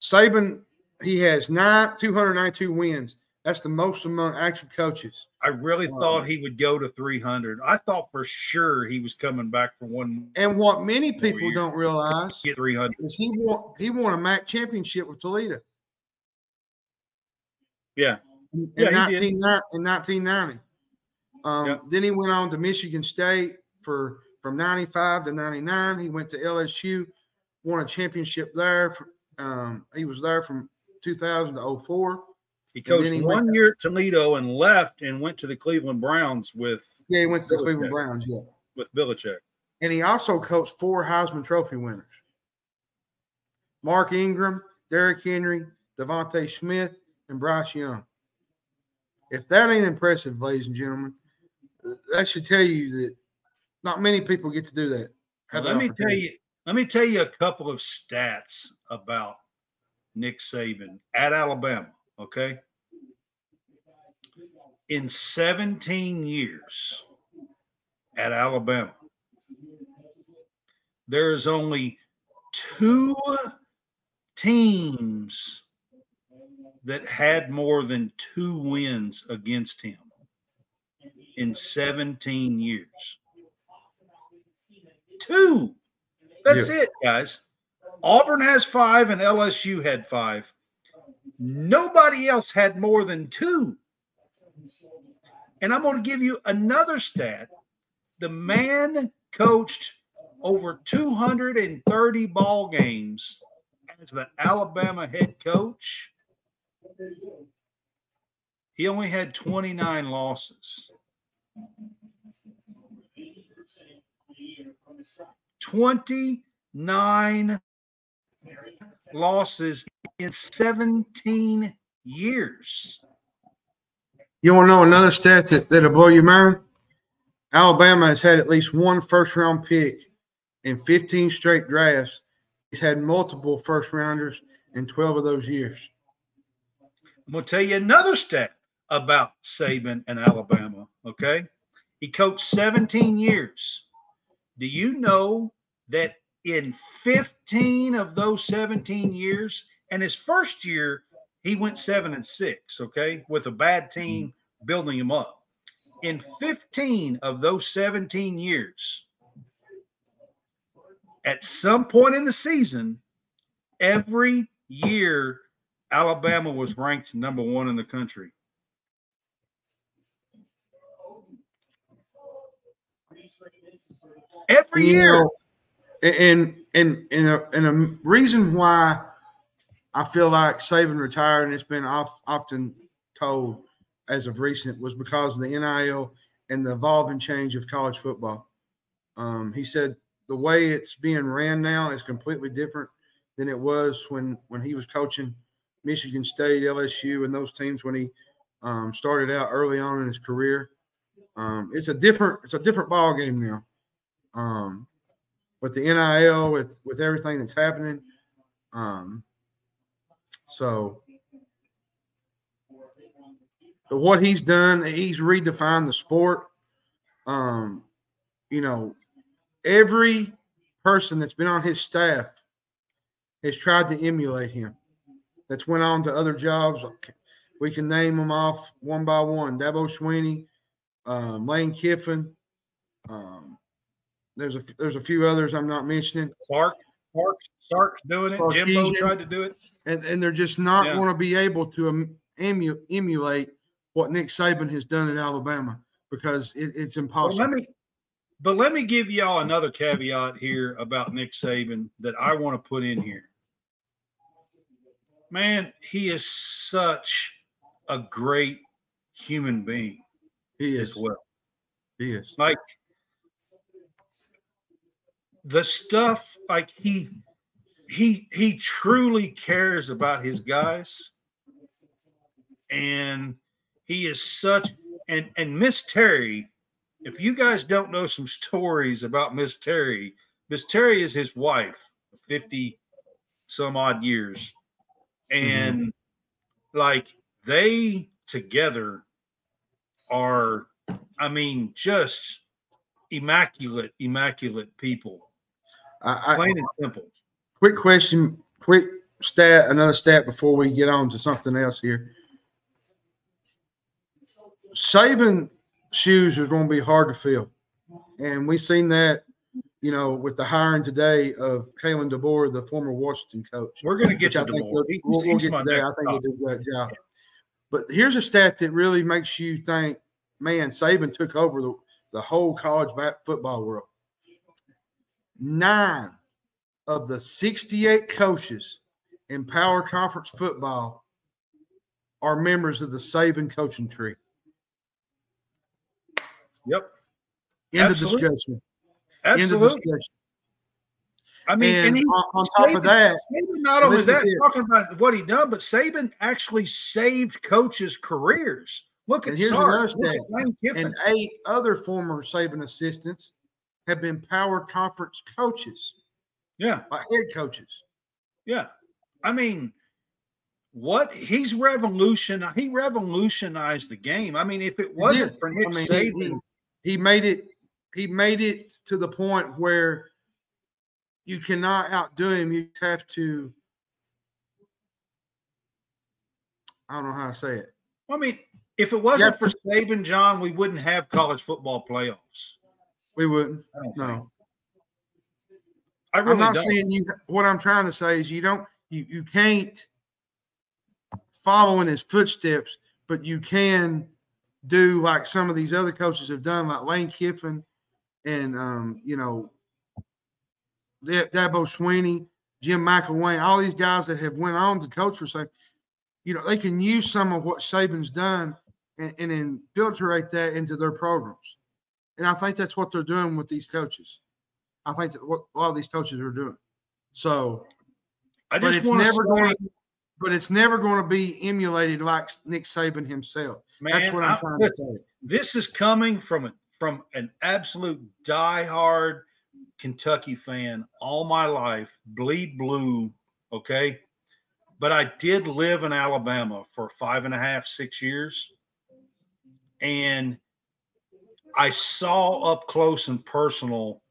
Saban he has nine two hundred ninety two wins. That's the most among active coaches.
I really
Wow.
thought he would go to 300. I thought for sure he was coming back for one
And what many people don't realize
get 300.
is he won he won a MAC championship with Toledo
Yeah.
in,
Yeah,
in,
he did.
19, in 1990. Um,
Yeah.
Then he went on to Michigan State for from 95 to 99. He went to LSU, won a championship there. Um, he was there from 2000 to 04.
He coached
he
one year at Toledo and left and went to the Cleveland Browns with
Yeah, he went to the. Cleveland Browns. Yeah.
with Belichick.
And he also coached four Heisman Trophy winners Mark Ingram, Derrick Henry, DeVonta Smith, and Bryce Young. If that ain't impressive, ladies and gentlemen, that should tell you that not many people get to do that.
Let me tell you, let me tell you a couple of stats about Nick Saban at Alabama. Okay. In 17 years at Alabama, there is only two teams that had more than two wins against him in 17 years. Two. That's it, guys. Auburn has five and LSU had five. Nobody else had more than two. And I'm going to give you another stat. The man coached over 230 ball games as the Alabama head coach. He only had 29 losses. 29 losses in 17 years.
You want to know another stat that, that'll blow your mind? Alabama has had at least one first round pick in 15 straight drafts. He's had multiple first rounders in 12 of those years.
I'm going to tell you another stat about Saban and Alabama. Okay. He coached 17 years. Do you know that in 15 of those 17 years, and his first year, he went seven and six, okay, with a bad team mm-hmm. building him up. In 15 of those 17 years, at some point in the season, every year Alabama was ranked number one in the country. Every
You
year.
know, and and and a, and a reason why I feel like Saban retired, and it's been off, often told as of recent, was because of the NIL and the evolving change of college football. Um, he said the way it's being ran now is completely different than it was when when he was coaching Michigan State, LSU, and those teams when he um, started out early on in his career. Um, it's a different it's a different ball game now. Um, with the NIL, with with everything that's happening. Um, so but what he's done, he's redefined the sport. Um, you know, every person that's been on his staff has tried to emulate him. that's went on to other jobs. We can name them off one by one. Dabo Swinney, um, Lane Kiffin. Um, there's a there's a few others I'm not mentioning,
Clark, Clark, Sark's doing it. Jimbo tried to do it.
and and they're just not
Yeah.
going to be able to emu, emulate what Nick Saban has done at Alabama because it, it's
Well,
impossible.
let me, but let me give y'all another caveat here about Nick Saban that I want to put in here. Man, he is such a great human being
he
as
is.
well.
He is.
Like the stuff, like he he he truly cares about his guys, and he is such and and Miss Terry. If you guys don't know some stories about Miss Terry, Miss Terry is his wife, fifty some odd years, and mm-hmm. like they together are, I mean, just immaculate, immaculate people,
I, I,
plain and simple.
quick question, quick stat, another stat before we get on to something else here. Saban shoes is going to be hard to fill, and we've seen that, you know, with the hiring today of Kalen DeBoer, the former Washington coach.
We're going to get
which I
to
think
DeBoer.
we'll, we'll, we'll get to that. I think he'll do a great job. But here's a stat that really makes you think, man, Saban took over the, the whole college football world. Nine of the 68 coaches in power conference football are members of the Saban coaching tree.
Yep,
End of
Absolutely.
discussion. End of
absolutely.
discussion.
I mean, and,
And,
he,
on, top of that,
Saban not only that, talking about what he done, but Saban actually saved coaches' careers. Look at
here's
Sark.
another stat.
at Lane Kiffin.
and eight other former Saban assistants have been power conference coaches,
yeah,
like head coaches.
yeah. I mean, what he's revolution. He revolutionized the game. I mean, if it wasn't
did.
for Nick
I mean,
Saban,
he, he, he made it. He made it to the point where you cannot outdo him. You have to. I don't know how to say it.
I mean, if it wasn't for Saban, John, we wouldn't have college football playoffs.
We wouldn't.
I.
No,
I really
I'm not
don't.
saying you. What I'm trying to say is you don't. You you can't follow in his footsteps, but you can do like some of these other coaches have done, like Lane Kiffin and um, you know Da- Dabo Swinney, Jim McElwain, all these guys that have went on to coach for Saban. You know, they can use some of what Saban's done and, and infiltrate that into their programs. And I think that's what they're doing with these coaches. I think that what a lot of these coaches are doing. So,
I
but
just
it's never
to
going to, but it's never going to be emulated like Nick Saban himself.
man,
That's what I'm
I-
trying
listen,
to say.
this is coming from a, from an absolute diehard Kentucky fan all my life, bleed blue. Okay. But I did live in Alabama for five and a half, six years. And I saw up close and personal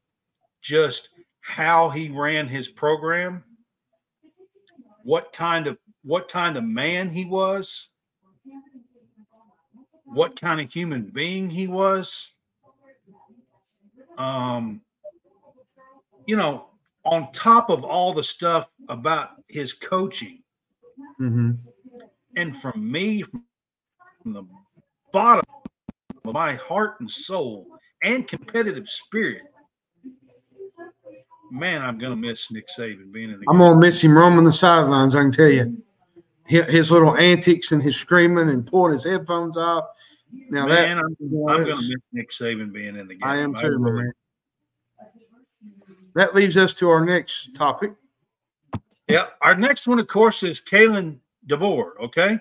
just how he ran his program, what kind of what kind of man he was, what kind of human being he was. Um, you know, on top of all the stuff about his coaching,
Mhm.
and from me, from the bottom my heart and soul and competitive spirit, man, I'm gonna miss Nick Saban being in the game.
I'm
game.
gonna miss him roaming the sidelines. I can tell you, his little antics and his screaming and pulling his headphones off. Now
man,
that
I'm, I'm gonna miss Nick Saban being in the game.
I am too, my
really-
man. That leaves us to our next topic.
Yeah. Our next one, of course, is Kalen DeBoer. Okay.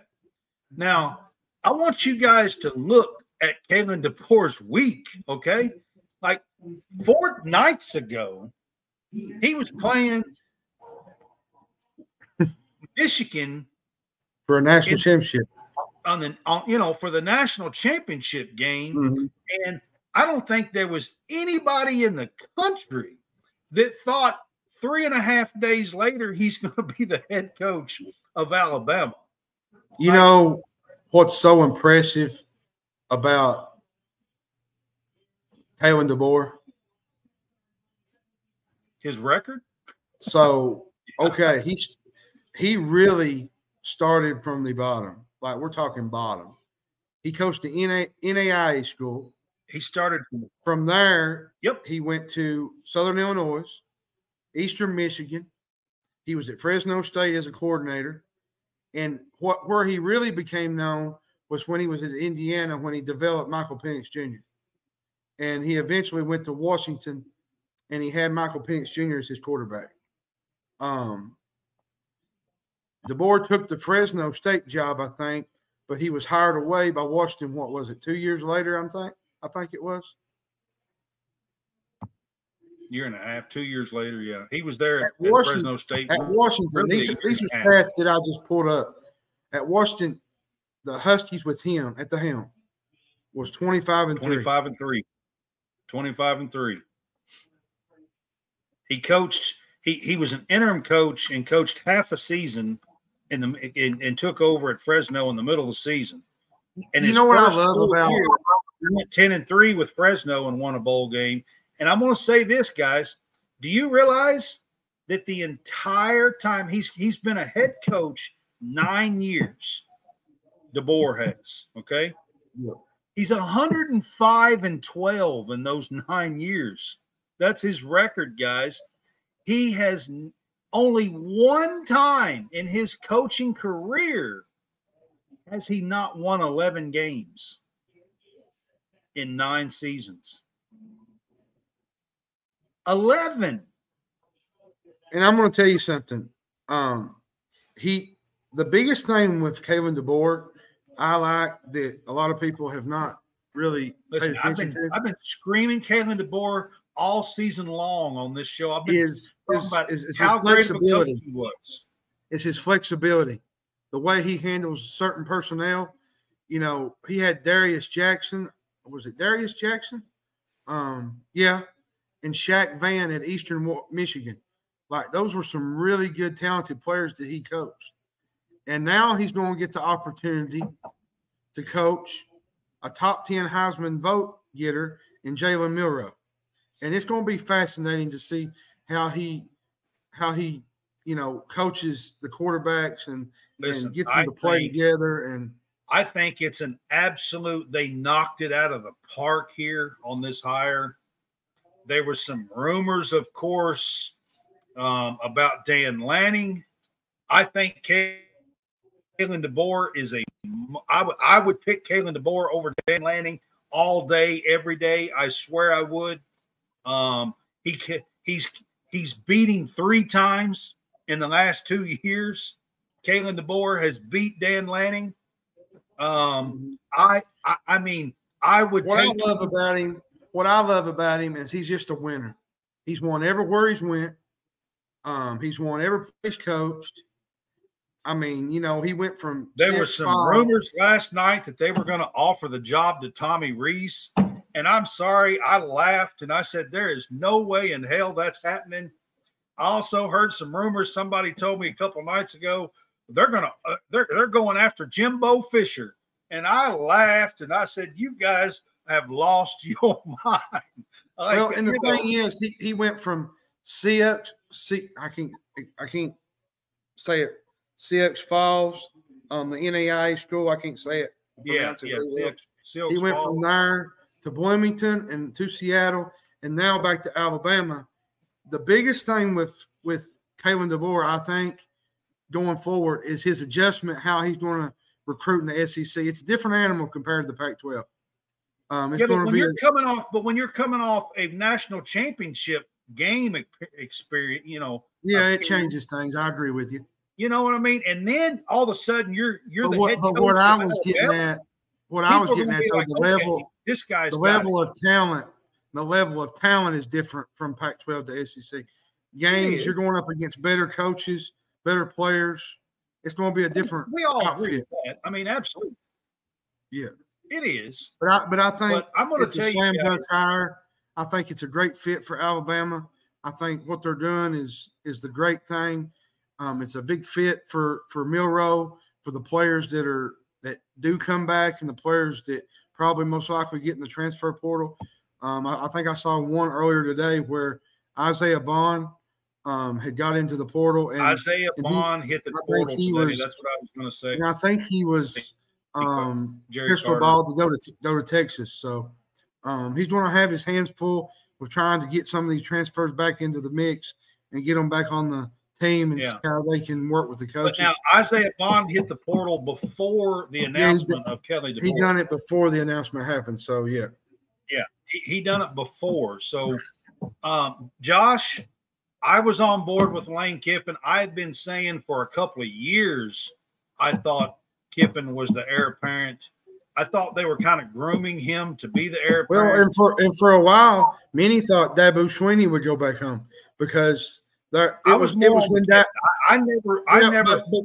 Now, I want you guys to look at Kalen DeBoer's week. Okay. Like four nights ago, he was playing Michigan
for a national
In-
championship.
on the, on, you know, for the national championship game.
Mhm.
And I don't think there was anybody in the country that thought three and a half days later he's going to be the head coach of Alabama.
You know what's so impressive about Kalen DeBoer?
His record?
So okay, he's he really started from the bottom. Like we're talking bottom. He coached the NA, NAIA school.
He started
From there,
Yep.
he went to Southern Illinois, Eastern Michigan. He was at Fresno State as a coordinator. And what where he really became known was when he was at Indiana when he developed Michael Penix Jr. And he eventually went to Washington and he had Michael Penix Jr. as his quarterback. Um DeBoer took the Fresno State job, I think, but he was hired away by Washington. What was it? Two years later, I think. I think it was.
year and a half, two years later. Yeah, he was there at,
At
Fresno State.
At Washington, these are, these are stats that I just pulled up. At Washington, the Huskies with him at the helm was 25 and 3.
25 and 3 25 and 3 he coached he he was an interim coach and coached half a season in the and, and took over at fresno in the middle of the season. And
You know what I love about-
year, he went 10 and 3 with fresno and won a bowl game. And i'm going to say this guys. Do you realize that the entire time he's he's been a head coach nine years DeBoer has okay
Yeah.
He's 105 and 12 in those nine years. That's his record, guys. He has only one time in his coaching career has he not won 11 games in nine seasons. 11.
And I'm going to tell you something. Um, he, the biggest thing with Kalen DeBoer, I like that a lot of people have not really paid
Listen, I've been
to
I've been screaming Kalen DeBoer all season long on this show. I've been
is
talking
is,
about
is, is
how
his
great a coach he was.
It's his flexibility, the way he handles certain personnel. You know, he had Darius Jackson. Was it Darius Jackson? Um, yeah, and Shaq Van at Eastern Michigan. Like those were some really good, talented players that he coached. And now he's going to get the opportunity to coach a top 10 Heisman vote getter in Jalen Milroe. And it's going to be fascinating to see how he how he you know coaches the quarterbacks and,
Listen,
and gets
I
them to play
think-
together and
I think it's an absolute. They knocked it out of the park here on this hire. There were some rumors, of course, um, about Dan Lanning. I think Kalen DeBoer is a. I would I would pick Kalen DeBoer over Dan Lanning all day, every day. I swear I would. Um, he he's he's beating three times in the last two years. Kalen DeBoer has beat Dan Lanning. Um, I, I, I mean, I would
what I
take.
love about him, what I love about him is he's just a winner. He's won everywhere he's went. Um, he's won every place coached. I mean, you know, he went from
There were some
five-
rumors last night that they were going to offer the job to Tommy Rees, and I'm sorry, I laughed and I said, "There is no way in hell that's happening." I also heard some rumors. Somebody told me a couple nights ago they're going to uh, they're they're going after Jimbo Fisher, and I laughed and I said, "You guys have lost your mind." Like,
well, and the
know,
thing is, he, he went from CX, C, I can't, I can't say it. CX Falls, um, the NAIA school. I can't say it.
yeah, yeah. Silk-
he went
Falls.
from there to Bloomington and to Seattle, and now back to Alabama. The biggest thing with with Kalen DeBoer, I think, going forward, is his adjustment, how he's going to recruit in the SEC. It's a different animal compared to the Pac-12. Um, it's
Yeah, but
going to
when
be
you're
a,
coming off, but when you're coming off a national championship game experience, you know,
yeah, it changes things. I agree with you.
You know what I mean. And then all of a sudden, you're you're
But
the
what,
head
but
coach
what I was getting
Alabama.
at, what I was getting at, though,
like,
the
okay,
level,
this guy's
the
got it.
level of talent, the level of talent is different from Pac-12 to SEC. Games, you're going up against better coaches, better players. It's going to be a different
We all agree
outfit.
with that. I mean, absolutely.
Yeah.
it is.
But I, but I think
But I'm going to tell
a
you,
slam
guys,
dunk hire. I think it's a great fit for Alabama. I think what they're doing is is the great thing. Um, it's a big fit for for Milroe for the players that are that do come back and the players that probably most likely get in the transfer portal. Um, I, I think I saw one earlier today where Isaiah Bond um, had got into the portal and,
Isaiah
and he-
Bond hit the
I think he
today.
was-
That's what I was going to say.
and I think he was um,
Jerry
crystal
Carter.
ball to go to go to Texas. So um, he's going to have his hands full with trying to get some of these transfers back into the mix and get them back on the team and
Yeah.
see how they can work with the
But
coaches.
now Isaiah Bond hit the portal before the announcement of Kelly
he done it before the announcement happened. So yeah, yeah,
he, he done it before. So, um, Josh, I was on board with Lane Kiffin. I had been saying for a couple of years, I thought Kiffin was the heir apparent. I thought they were kind of grooming him to be the heir apparent.
well, and for and for a while, many thought Dabo Swinney would go back home because there
I
it was
was
it was when that
I never, I
yeah,
never,
but, but,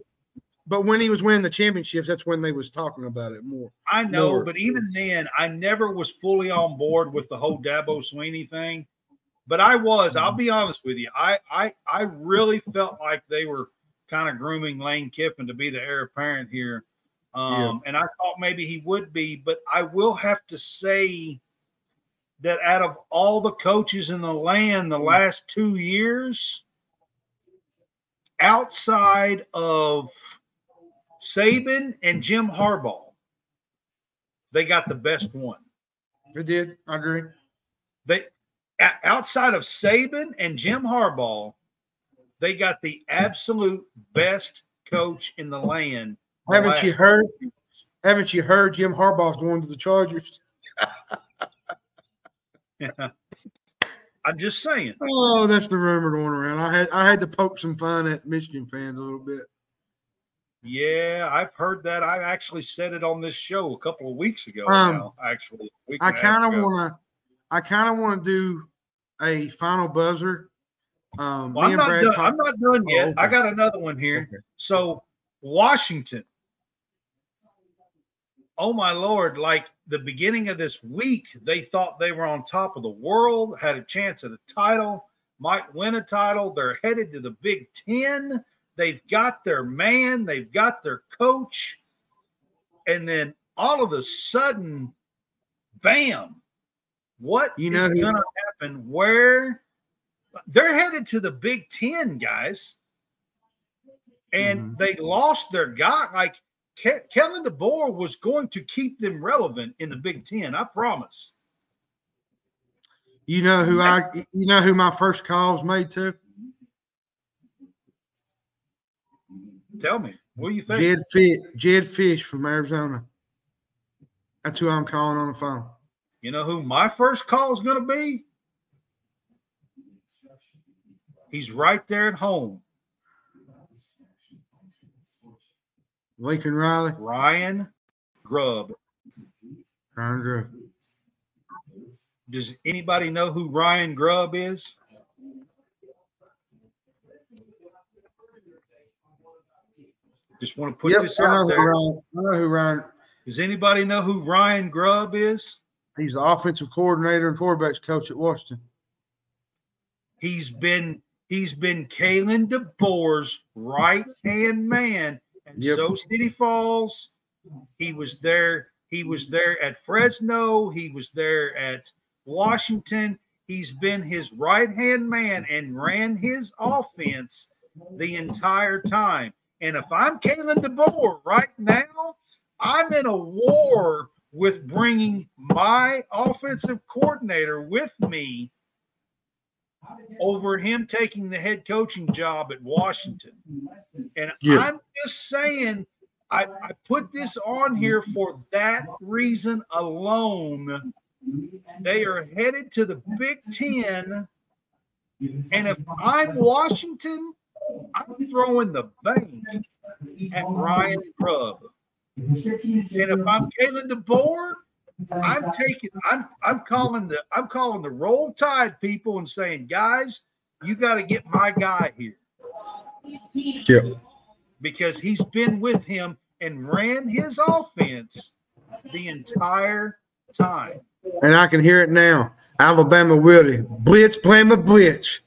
but when he was winning the championships, that's when they was talking about it more.
I know,
more.
but even then, I never was fully on board with the whole Dabo Swinney thing. But I was. I'll be honest with you. I I I really felt like they were kind of grooming Lane Kiffin to be the heir apparent here, um, and I thought maybe he would be. But I will have to say that out of all the coaches in the land the last two years, outside of Saban and Jim Harbaugh, they got the best one.
They did. I agree.
They outside of Saban and Jim Harbaugh, they got the absolute best coach in the land.
Haven't you heard? Haven't you heard Jim Harbaugh's going to the Chargers?
I'm just saying.
Oh, that's the rumor going around. I had I had to poke some fun at Michigan fans a little bit.
Yeah, I've heard that. I actually said it on this show a couple of weeks ago.
Um,
now, actually,
I
and a half
kind of want to, I kind of want to do a final buzzer. Um,
Well, I'm not,
Brad
done,
talk-
I'm not done yet.
Oh,
I got another one here.
Okay.
So Washington. Oh my lord! Like the beginning of this week, they thought they were on top of the world, had a chance at a title, might win a title. They're headed to the Big Ten. They've got their man, they've got their coach, and then all of a sudden, bam! What
You know who-
going to happen? Where they're headed to the Big Ten, guys, and
Mhm.
they lost their guy. Like Ke- Kalen DeBoer was going to keep them relevant in the Big Ten. I promise.
You know who I, you know who my first call was made to?
Tell me, what do you think?
Jedd Fisch, Jedd Fisch from Arizona. That's who I'm calling on the phone.
You know who my first call is going to be? He's right there at home.
Lincoln Riley,
Ryan Grubb.
Ryan Grubb.
Does anybody know who Ryan Grubb is? Just want to put
Yep,
this
I know,
out there.
Ryan, I know who Ryan.
Does anybody know who Ryan Grubb is?
He's the offensive coordinator and quarterbacks coach at Washington.
He's been he's been Kalen DeBoer's right hand man and
Yep.
so Sioux Falls. He was there. He was there at Fresno. He was there at Washington. He's been his right hand man and ran his offense the entire time. And if I'm Kalen DeBoer right now, I'm in a war with bringing my offensive coordinator with me over him taking the head coaching job at Washington. And
Yeah.
I'm just saying, I, I put this on here for that reason alone. They are headed to the Big Ten. And if I'm Washington, I'm throwing the bank at Ryan Grubb. And if I'm Kalen DeBoer, I'm taking I'm I'm calling the I'm calling the roll tide people and saying, guys, you got to get my guy here
Yep.
because he's been with him and ran his offense the entire time.
And I can hear it now. Alabama Willie. Blitz, blame a blitz.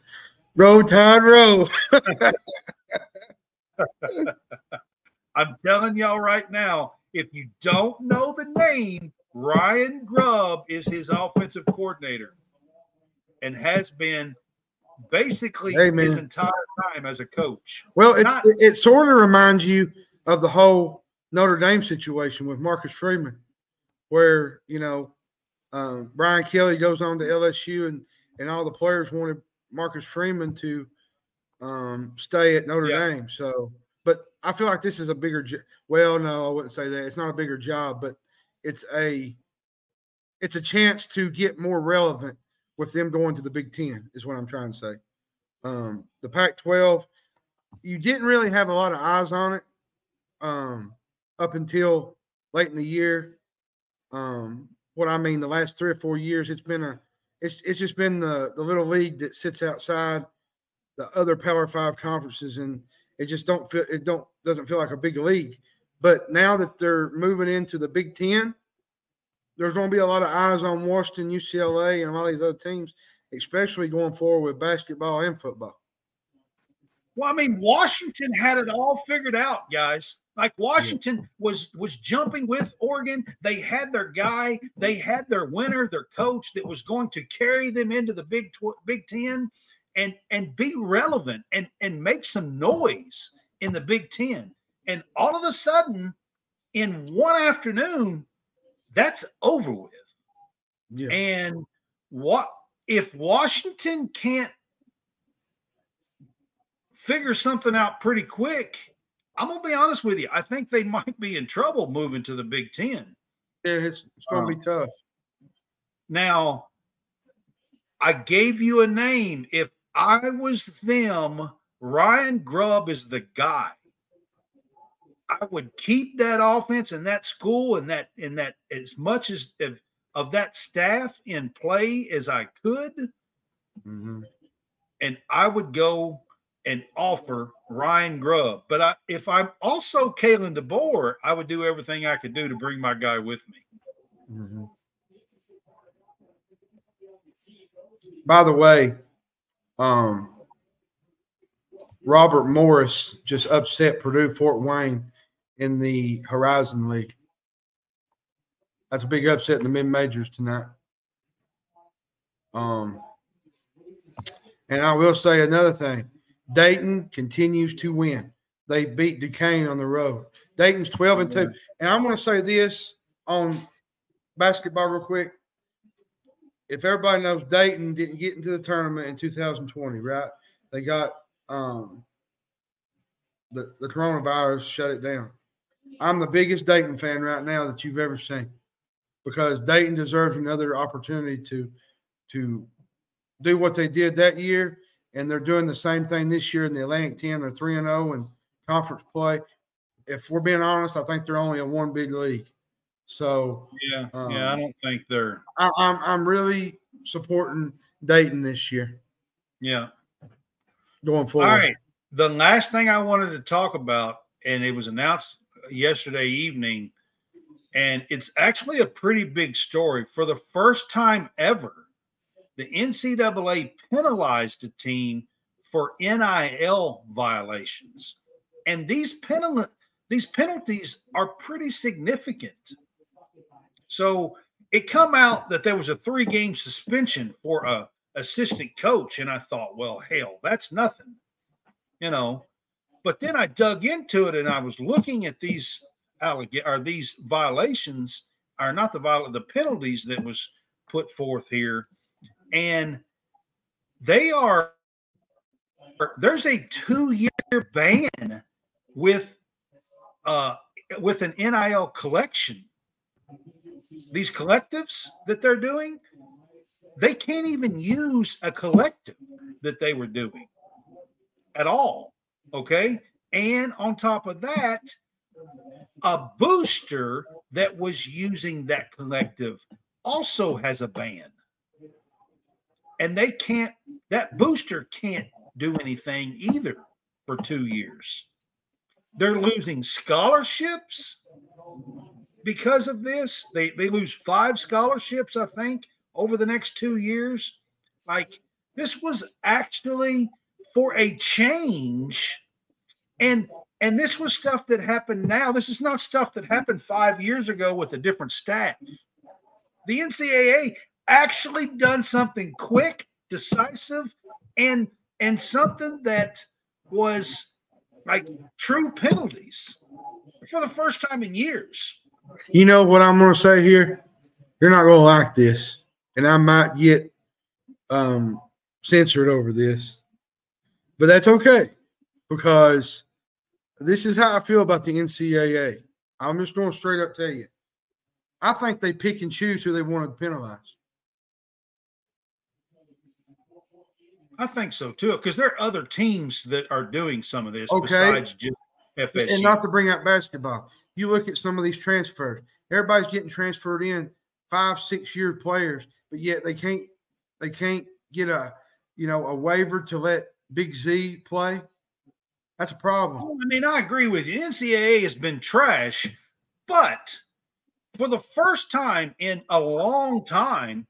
Roll Tide roll.
I'm telling y'all right now, if you don't know the name, Ryan Grubb is his offensive coordinator and has been basically his entire time as a coach.
Well, it,
Not-
it, it sort of reminds you of the whole Notre Dame situation with Marcus Freeman, where you know um, Brian Kelly goes on to LSU, and and all the players wanted Marcus Freeman to um, stay at Notre
Yeah.
Dame. So, but I feel like this is a bigger. jo- Well, no, I wouldn't say that. It's not a bigger job, but it's a it's a chance to get more relevant with them going to the Big Ten. Is what I'm trying to say. Um, the Pac-12 you didn't really have a lot of eyes on it um, up until late in the year. Um, what I mean, the last three or four years, it's been a, it's it's just been the the little league that sits outside the other Power Five conferences, and it just don't feel it don't doesn't feel like a big league. But now that they're moving into the Big Ten, there's going to be a lot of eyes on Washington, UCLA, and all these other teams, especially going forward with basketball and football.
Well, I mean, Washington had it all figured out, guys. Like Washington was was jumping with Oregon. They had their guy. They had their winner, their coach that was going to carry them into the Big Tw- Big Ten, and and be relevant and and make some noise in the Big Ten. And all of a sudden, in one afternoon, that's over with.
Yeah.
And what if Washington can't figure something out pretty quick? I'm gonna be honest with you. I think they might be in trouble moving to the Big Ten.
Yeah, it's, it's going to be uh-huh. tough.
Now, I gave you a name. If I was them, Ryan Grubb is the guy. I would keep that offense and that school and that and that as much as of, of that staff in play as I could,
Mhm.
and I would go and offer Ryan Grubb. But I, if I'm also Kalen DeBoer, I would do everything I could do to bring my guy with me.
Mhm. By the way, um, Robert Morris just upset Purdue Fort Wayne in the Horizon League. That's a big upset in the mid majors tonight. Um, and I will say another thing Dayton continues to win. They beat Duquesne on the road. Dayton's 12 and 2. And I'm going to say this on basketball real quick. If everybody knows Dayton didn't get into the tournament in 2020, right? They got um the, the coronavirus shut it down. I'm the biggest Dayton fan right now that you've ever seen because Dayton deserves another opportunity to to do what they did that year, and they're doing the same thing this year in the Atlantic 10. They're 3 and 0 in conference play. If we're being honest, I think they're only a one big league. So
Yeah,
Um,
yeah. I don't think they're.
I, I'm I'm really supporting Dayton this year
Yeah.
going forward.
All right. The last thing I wanted to talk about, and it was announced yesterday evening, and it's actually a pretty big story. For the first time ever, the NCAA penalized a team for NIL violations, and these penal these penalties are pretty significant. So it come out that there was a three game suspension for a assistant coach, and I thought, well, hell, that's nothing, you know. But then I dug into it, and I was looking at these alleg- or these violations, are not the viol- the penalties that was put forth here, and they are there's a two year ban with uh with an NIL collection. These collectives that they're doing, they can't even use a collective that they were doing at all. Okay. And on top of that, a booster that was using that collective also has a ban. And they can't, that booster can't do anything either for two years. They're losing scholarships because of this. They they lose five scholarships, I think, over the next two years. Like this was actually for a change. And And this was stuff that happened now. This is not stuff that happened five years ago with a different staff. The NCAA actually done something quick, decisive, and and something that was like true penalties for the first time in years.
You know what I'm going to say here? You're not going to like this, and I might get um, censored over this, but that's okay because this is how I feel about the NCAA. I'm just going to straight up tell you. I think they pick and choose who they want to penalize.
I think so too, because there are other teams that are doing some of this
Okay.
besides just FSU.
And not to bring up basketball, you look at some of these transfers. Everybody's getting transferred in five, six year players, but yet they can't they can't get a you know a waiver to let Big Z play. That's a problem.
Oh, I mean, I agree with you. NCAA has been trash, but for the first time in a long time,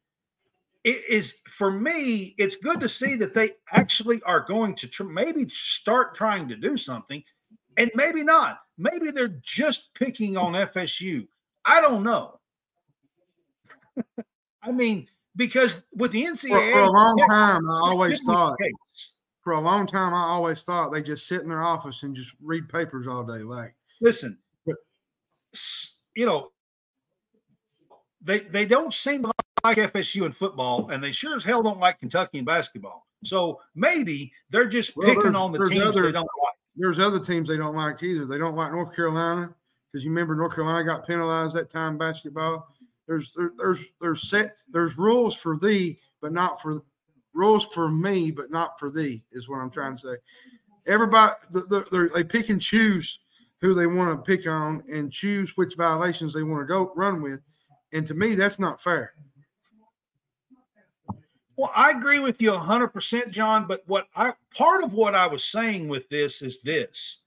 it is for me. It's good to see that they actually are going to tr- maybe start trying to do something, and maybe not. Maybe they're just picking on FSU. I don't know. I mean, because with the NCAA,
for a long time, I always
shouldn't be the
thought
case.
For a long time, I always thought they just sit in their office and just read papers all day. Like,
listen,
But-
you know, they they don't seem to like FSU in football, and they sure as hell don't like Kentucky in basketball. So maybe they're just
Well,
picking on the teams
other-
they don't like.
there's other teams they don't like either. They don't like North Carolina because you remember North Carolina got penalized that time basketball. There's there, there's there's set there's rules for thee, but not for rules for me, but not for thee is what I'm trying to say. Everybody they pick and choose who they want to pick on and choose which violations they want to go run with, and to me that's not fair.
Well, I agree with you 100%, John. But what I part of what I was saying with this is this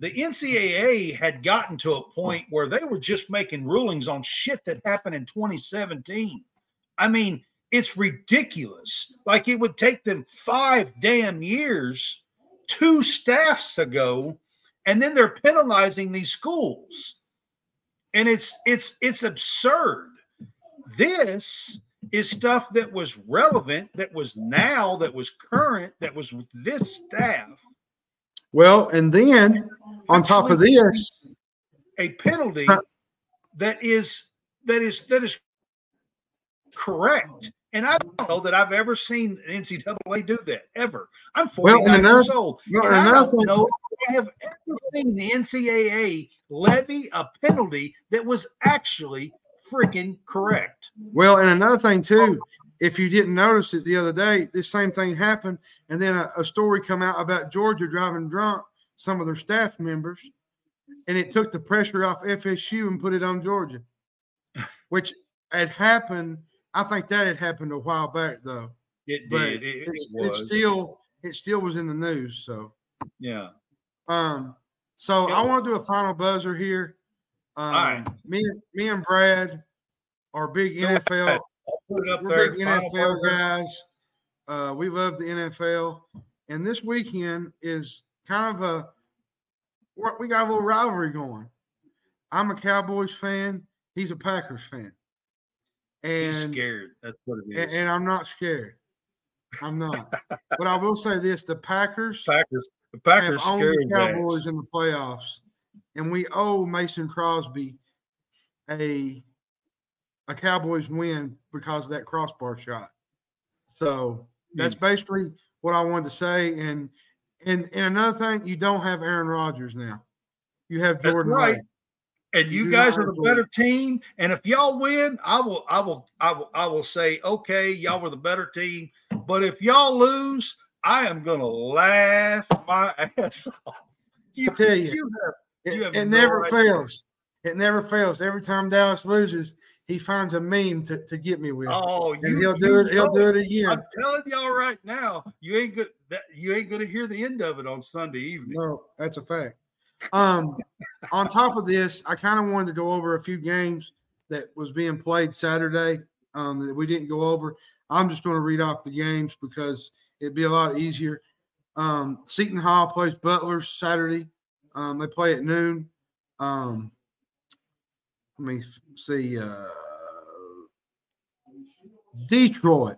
the NCAA had gotten to a point where they were just making rulings on shit that happened in 2017. I mean, it's ridiculous. Like it would take them five damn years, two staffs ago, and then they're penalizing these schools. And it's it's it's absurd. This is stuff that was relevant, that was now, that was current, that was with this staff.
Well, and then on top of this,
a penalty
not-
that is that is that is correct. And I don't know that I've ever seen NCAA do that ever. I'm
Well,
49
and
years
another-
old.
no,
and I don't
thing-
know I have ever seen the NCAA levy a penalty that was actually freaking correct.
Well, and another thing too, if you didn't notice it the other day, this same thing happened, and then a, a story come out about Georgia driving drunk some of their staff members, and it took the pressure off FSU and put it on Georgia, which had happened. I think that had happened a while back though,
It
but
did. It, it was.
it's still it still was in the news. So,
yeah.
um, so I want to do a final buzzer here. Um,
right.
me and me and Brad are big NFL.
ahead. I'll put it up
We're
there.
big
Final
NFL
buzzer.
guys. Uh, we love the NFL, and this weekend is kind of a we got a little rivalry going. I'm a Cowboys fan. He's a Packers fan,
He's
and
scared. That's what it is.
and, and I'm not scared. I'm not. but I will say this: the Packers
Packers. The
have
Packers
owned
scared
the. Cowboys in the playoffs, and we owe Mason Crosby a a Cowboys win because of that crossbar shot. So hmm. that's basically what I wanted to say. And and and another thing, you don't have Aaron Rodgers now. You have
That's
Jordan
right.
Love.
And
You
you guys are the better team. And if y'all win, I will, I will, I will, I will say, okay, y'all were the better team. But if y'all lose, I am gonna laugh my ass off. You,
I tell you.
have-
It,
You have
it never
idea.
fails. It never fails. Every time Dallas loses, he finds a meme to, to get me with.
oh, you,
and he'll do it. He'll do it again.
I'm telling y'all right now, you ain't good. That you ain't gonna hear the end of it on Sunday evening.
No, that's a fact. Um, on top of this, I kind of wanted to go over a few games that was being played Saturday um, that we didn't go over. I'm just going to read off the games because it'd be a lot easier. Um, Seton Hall plays Butler Saturday. Um, they play at noon. Um, let me see. Uh, Detroit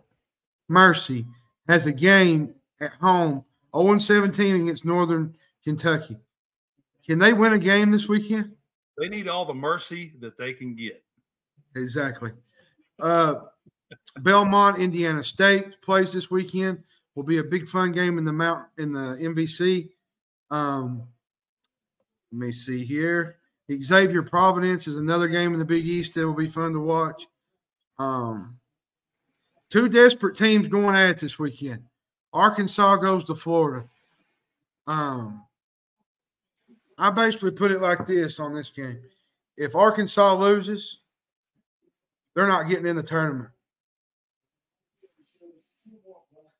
Mercy has a game at home, 0 17 against Northern Kentucky. Can they win a game this weekend?
They need all the mercy that they can get.
Exactly. Uh, Belmont, Indiana State plays this weekend. Will be a big fun game in the mount in the MVC. Um, let me see here. Xavier Providence is another game in the Big East that will be fun to watch. Um, two desperate teams going at it this weekend. Arkansas goes to Florida. Um, I basically put it like this on this game: if Arkansas loses, they're not getting in the tournament.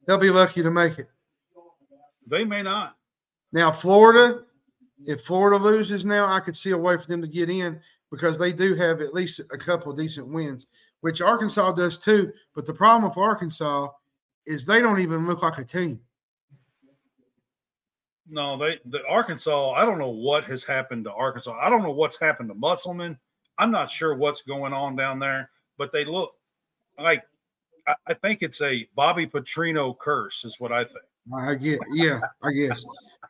They'll be lucky to make it.
They may not.
Now, Florida, if Florida loses now, I could see a way for them to get in because they do have at least a couple of decent wins, which Arkansas does too. But the problem with Arkansas is they don't even look like a team.
No, they the Arkansas. I don't know what has happened to Arkansas. I don't know what's happened to Musselman. I'm not sure what's going on down there, but they look like I, I think it's a Bobby Petrino curse, is what I think.
I get, yeah, I guess.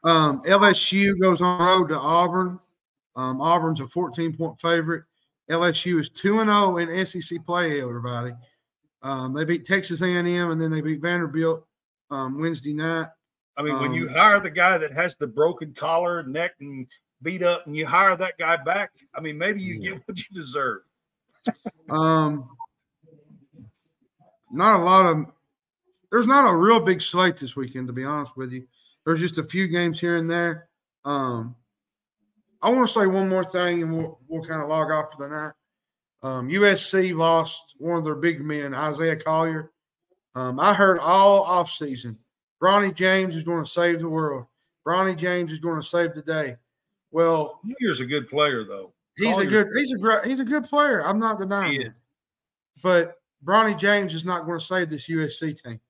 Um, LSU goes on road to Auburn. Um, Auburn's a 14 point favorite. LSU is 2 and 0 in SEC play, everybody. Um, they beat Texas A&M and then they beat Vanderbilt um, Wednesday night.
I mean, when you
Um,
hire the guy that has the broken collar, neck, and beat up, and you hire that guy back, I mean, maybe you
Yeah.
get what you deserve.
Um, not a lot of. There's not a real big slate this weekend, to be honest with you. There's just a few games here and there. Um, I want to say one more thing, and we'll we'll kind of log off for the night. Um, USC lost one of their big men, Isaiah Collier. Um, I heard all offseason, Bronny James is going to save the world. Bronny James is going to save the day. Well,
Year's a good player, though.
He's a good. He's a great. He's a good player. I'm not denying it. But Bronny James is not going to save this USC team.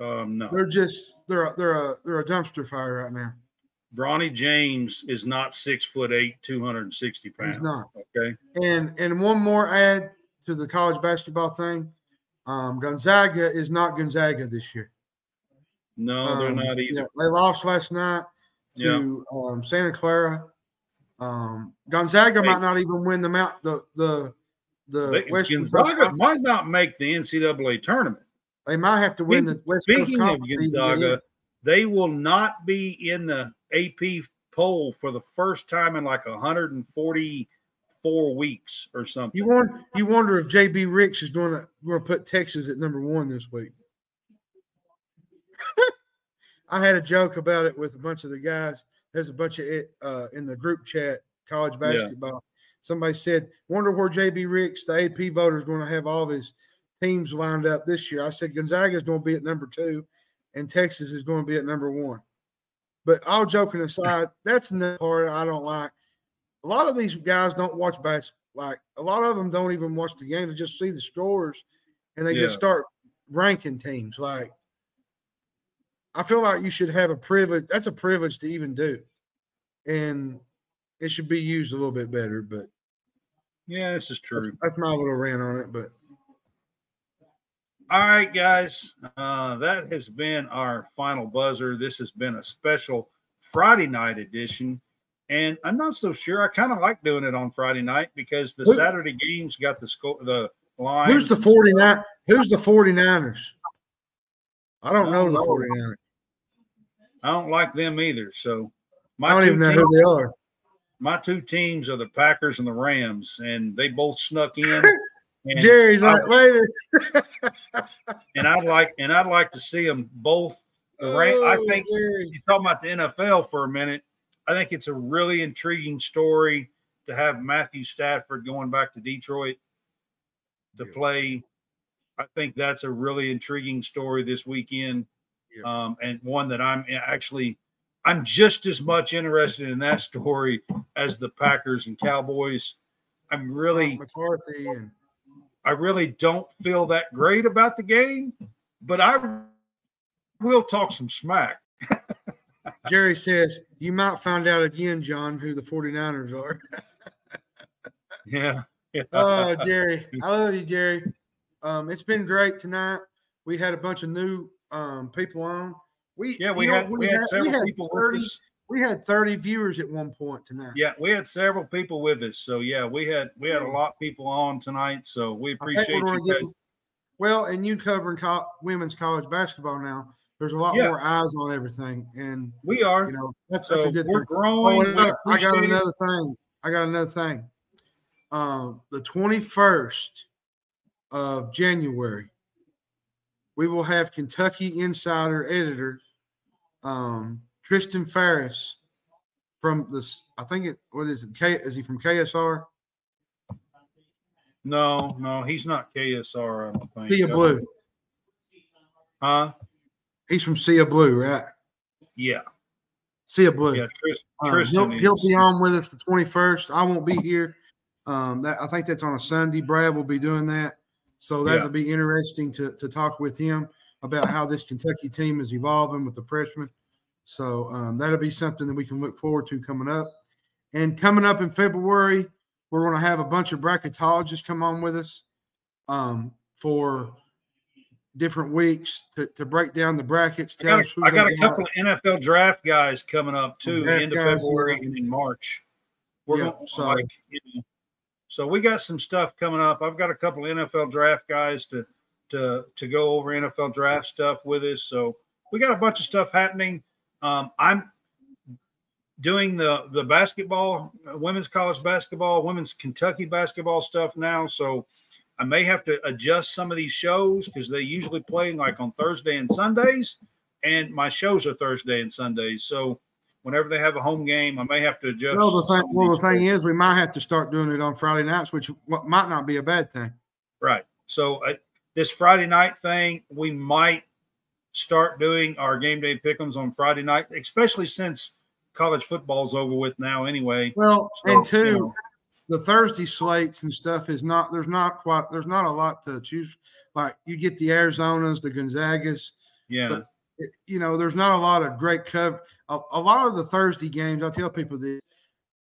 Um, no,
They're just they're a, they're a they're a dumpster fire right now.
Bronny James is not six foot eight, two hundred and sixty pounds.
He's not.
Okay.
And and one more add to the college basketball thing. Um, Gonzaga is not Gonzaga this year.
No, they're
Um,
not either.
yeah, they lost last night to um, Santa Clara. Um, Gonzaga might not even win the mount the the the
They,
Western
Gonzaga
Conference.
might not make the NCAA tournament.
They might have to win the West
Speaking of
Conference to even get in.
Gonzaga, they will not be in the AP poll for the first time in like 144 weeks or something.
You want you wonder if JB Ricks is going to going to put Texas at number one this week. I had a joke about it with a bunch of the guys. There's a bunch of it uh, in the group chat, college
Yeah.
basketball. Somebody said, "Wonder where JB Ricks, the AP voter, is going to have all of his teams lined up this year." I said Gonzaga is going to be at number two, and Texas is going to be at number one. But all joking aside, that's the part I don't like. A lot of these guys don't watch basketball. Like a lot of them don't even watch the game; they just see the scores, and they just start ranking teams. Like I feel like you should have a privilege. That's a privilege to even do, and it should be used a little bit better. But
Yeah, this is true.
that's my little rant on it. But
All right, guys. Uh, that has been our final buzzer. This has been a special Friday night edition. And I'm not so sure. I kind of like doing it on Friday night because the
Who-
Saturday games got the score, the line.
who's the 49? Who's the 49ers? I don't know the
No.
49ers.
I don't like them either. So
I
my
don't
two
even know
teams,
who they are.
my two teams are the Packers and the Rams, and they both snuck in. And,
Jerry's
I-
like later.
and I'd like and I'd like to see them both. The Ram, I
Oh,
think
Jerry.
you talking about the NFL for a minute. I think it's a really intriguing story to have Matthew Stafford going back to Detroit to
Yeah.
play. I think that's a really intriguing story this weekend,
Yeah.
Um, and one that I'm actually I'm just as much interested in that story as the Packers and Cowboys. I'm really
McCarthy and
I really don't feel that great about the game, but I will talk some smack.
Jerry says you might find out again, John, who the 49ers are.
Yeah. yeah.
oh, Jerry. I love you, Jerry. Um, it's been great tonight. We had a bunch of new um, people on. We
yeah, we
you know,
had we had several
we had
people
30,
with us.
we had 30 viewers at one point tonight.
Yeah, we had several people with us. So yeah, we had we had a lot of people on tonight. So we appreciate you guys.
well, and you covering co- women's college basketball now. There's a lot
Yeah.
more eyes on everything, and
We are.
you know that's
so
that's a good
we're
thing.
growing.
Oh, I, I got another thing. I got another thing. Um, the 21st of January, we will have Kentucky Insider editor um, Tristan Ferris from this. I think it. What is it? K, is he from KSR?
No, no, he's not KSR. I don't think.
Sea
Uh,
Blue.
Huh?
He's from Sea of Blue, right?
Yeah.
Sea Blue.
Yeah.
Um,
Tristan
he'll, he'll be on with us the 21st. I won't be here. Um, that I think that's on a Sunday. Brad will be doing that. So that'll
Yeah.
be interesting to, to talk with him about how this Kentucky team is evolving with the freshmen. So um, that'll be something that we can look forward to coming up. And coming up in February, we're going to have a bunch of bracketologists come on with us um, for different weeks to, to break down the brackets.
I got,
us
a,
who
I got a couple of NFL draft guys coming up too,
Draft
end of February and in March. We're
Yeah,
going
so-
like you know, so we got some stuff coming up. I've got a couple NFL draft guys to to to go over NFL draft stuff with us. So we got a bunch of stuff happening. Um, I'm doing the the basketball, uh, women's college basketball, women's Kentucky basketball stuff now. So I may have to adjust some of these shows because they usually play like on Thursday and Sundays, and my shows are Thursday and Sundays. So whenever they have a home game, I may have to adjust.
Well, the thing, well, the thing is, we might have to start doing it on Friday nights, which might not be a bad thing.
Right. So uh, this Friday night thing, we might start doing our game day pickums on Friday night, especially since college football's over with now anyway.
Well,
So,
and two,
you know,
the Thursday slates and stuff is not. There's not quite. There's not a lot to choose. Like you get the Arizonas, the Gonzagas.
yeah.
but- you know, there's not a lot of great cover. A, a lot of the Thursday games, I tell people that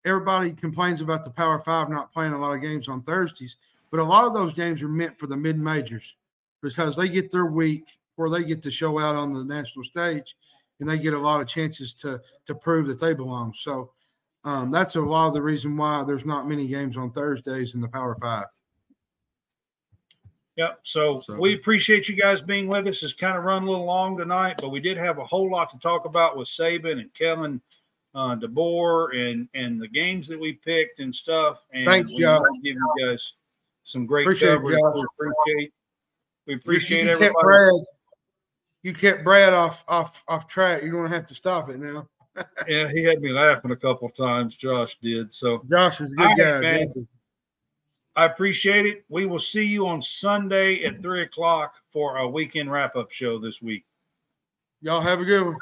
everybody complains about the Power Five not playing a lot of games on Thursdays, but a lot of those games are meant for the mid majors because they get their week where they get to show out on the national stage, and they get a lot of chances to to prove that they belong. So um, that's a lot of the reason why there's not many games on Thursdays in the Power Five.
Yep. So,
So-
we appreciate you guys being with us. It's kind of run a little long tonight, but we did have a whole lot to talk about with Saban and Kalen uh, DeBoer and and the games that we picked and stuff. And
Thanks, Josh.
Give you guys some great
Appreciate
coverage.
Josh.
We appreciate. We appreciate
you, you kept
everybody.
Brad. You kept Brad off off off track. You're gonna have to stop it now.
Yeah, he had me laughing a couple times. Josh did. So
Josh is a good
All right,
guy.
man. I appreciate it. We will see you on Sunday at three o'clock for a weekend wrap up show this week.
Y'all have a good one.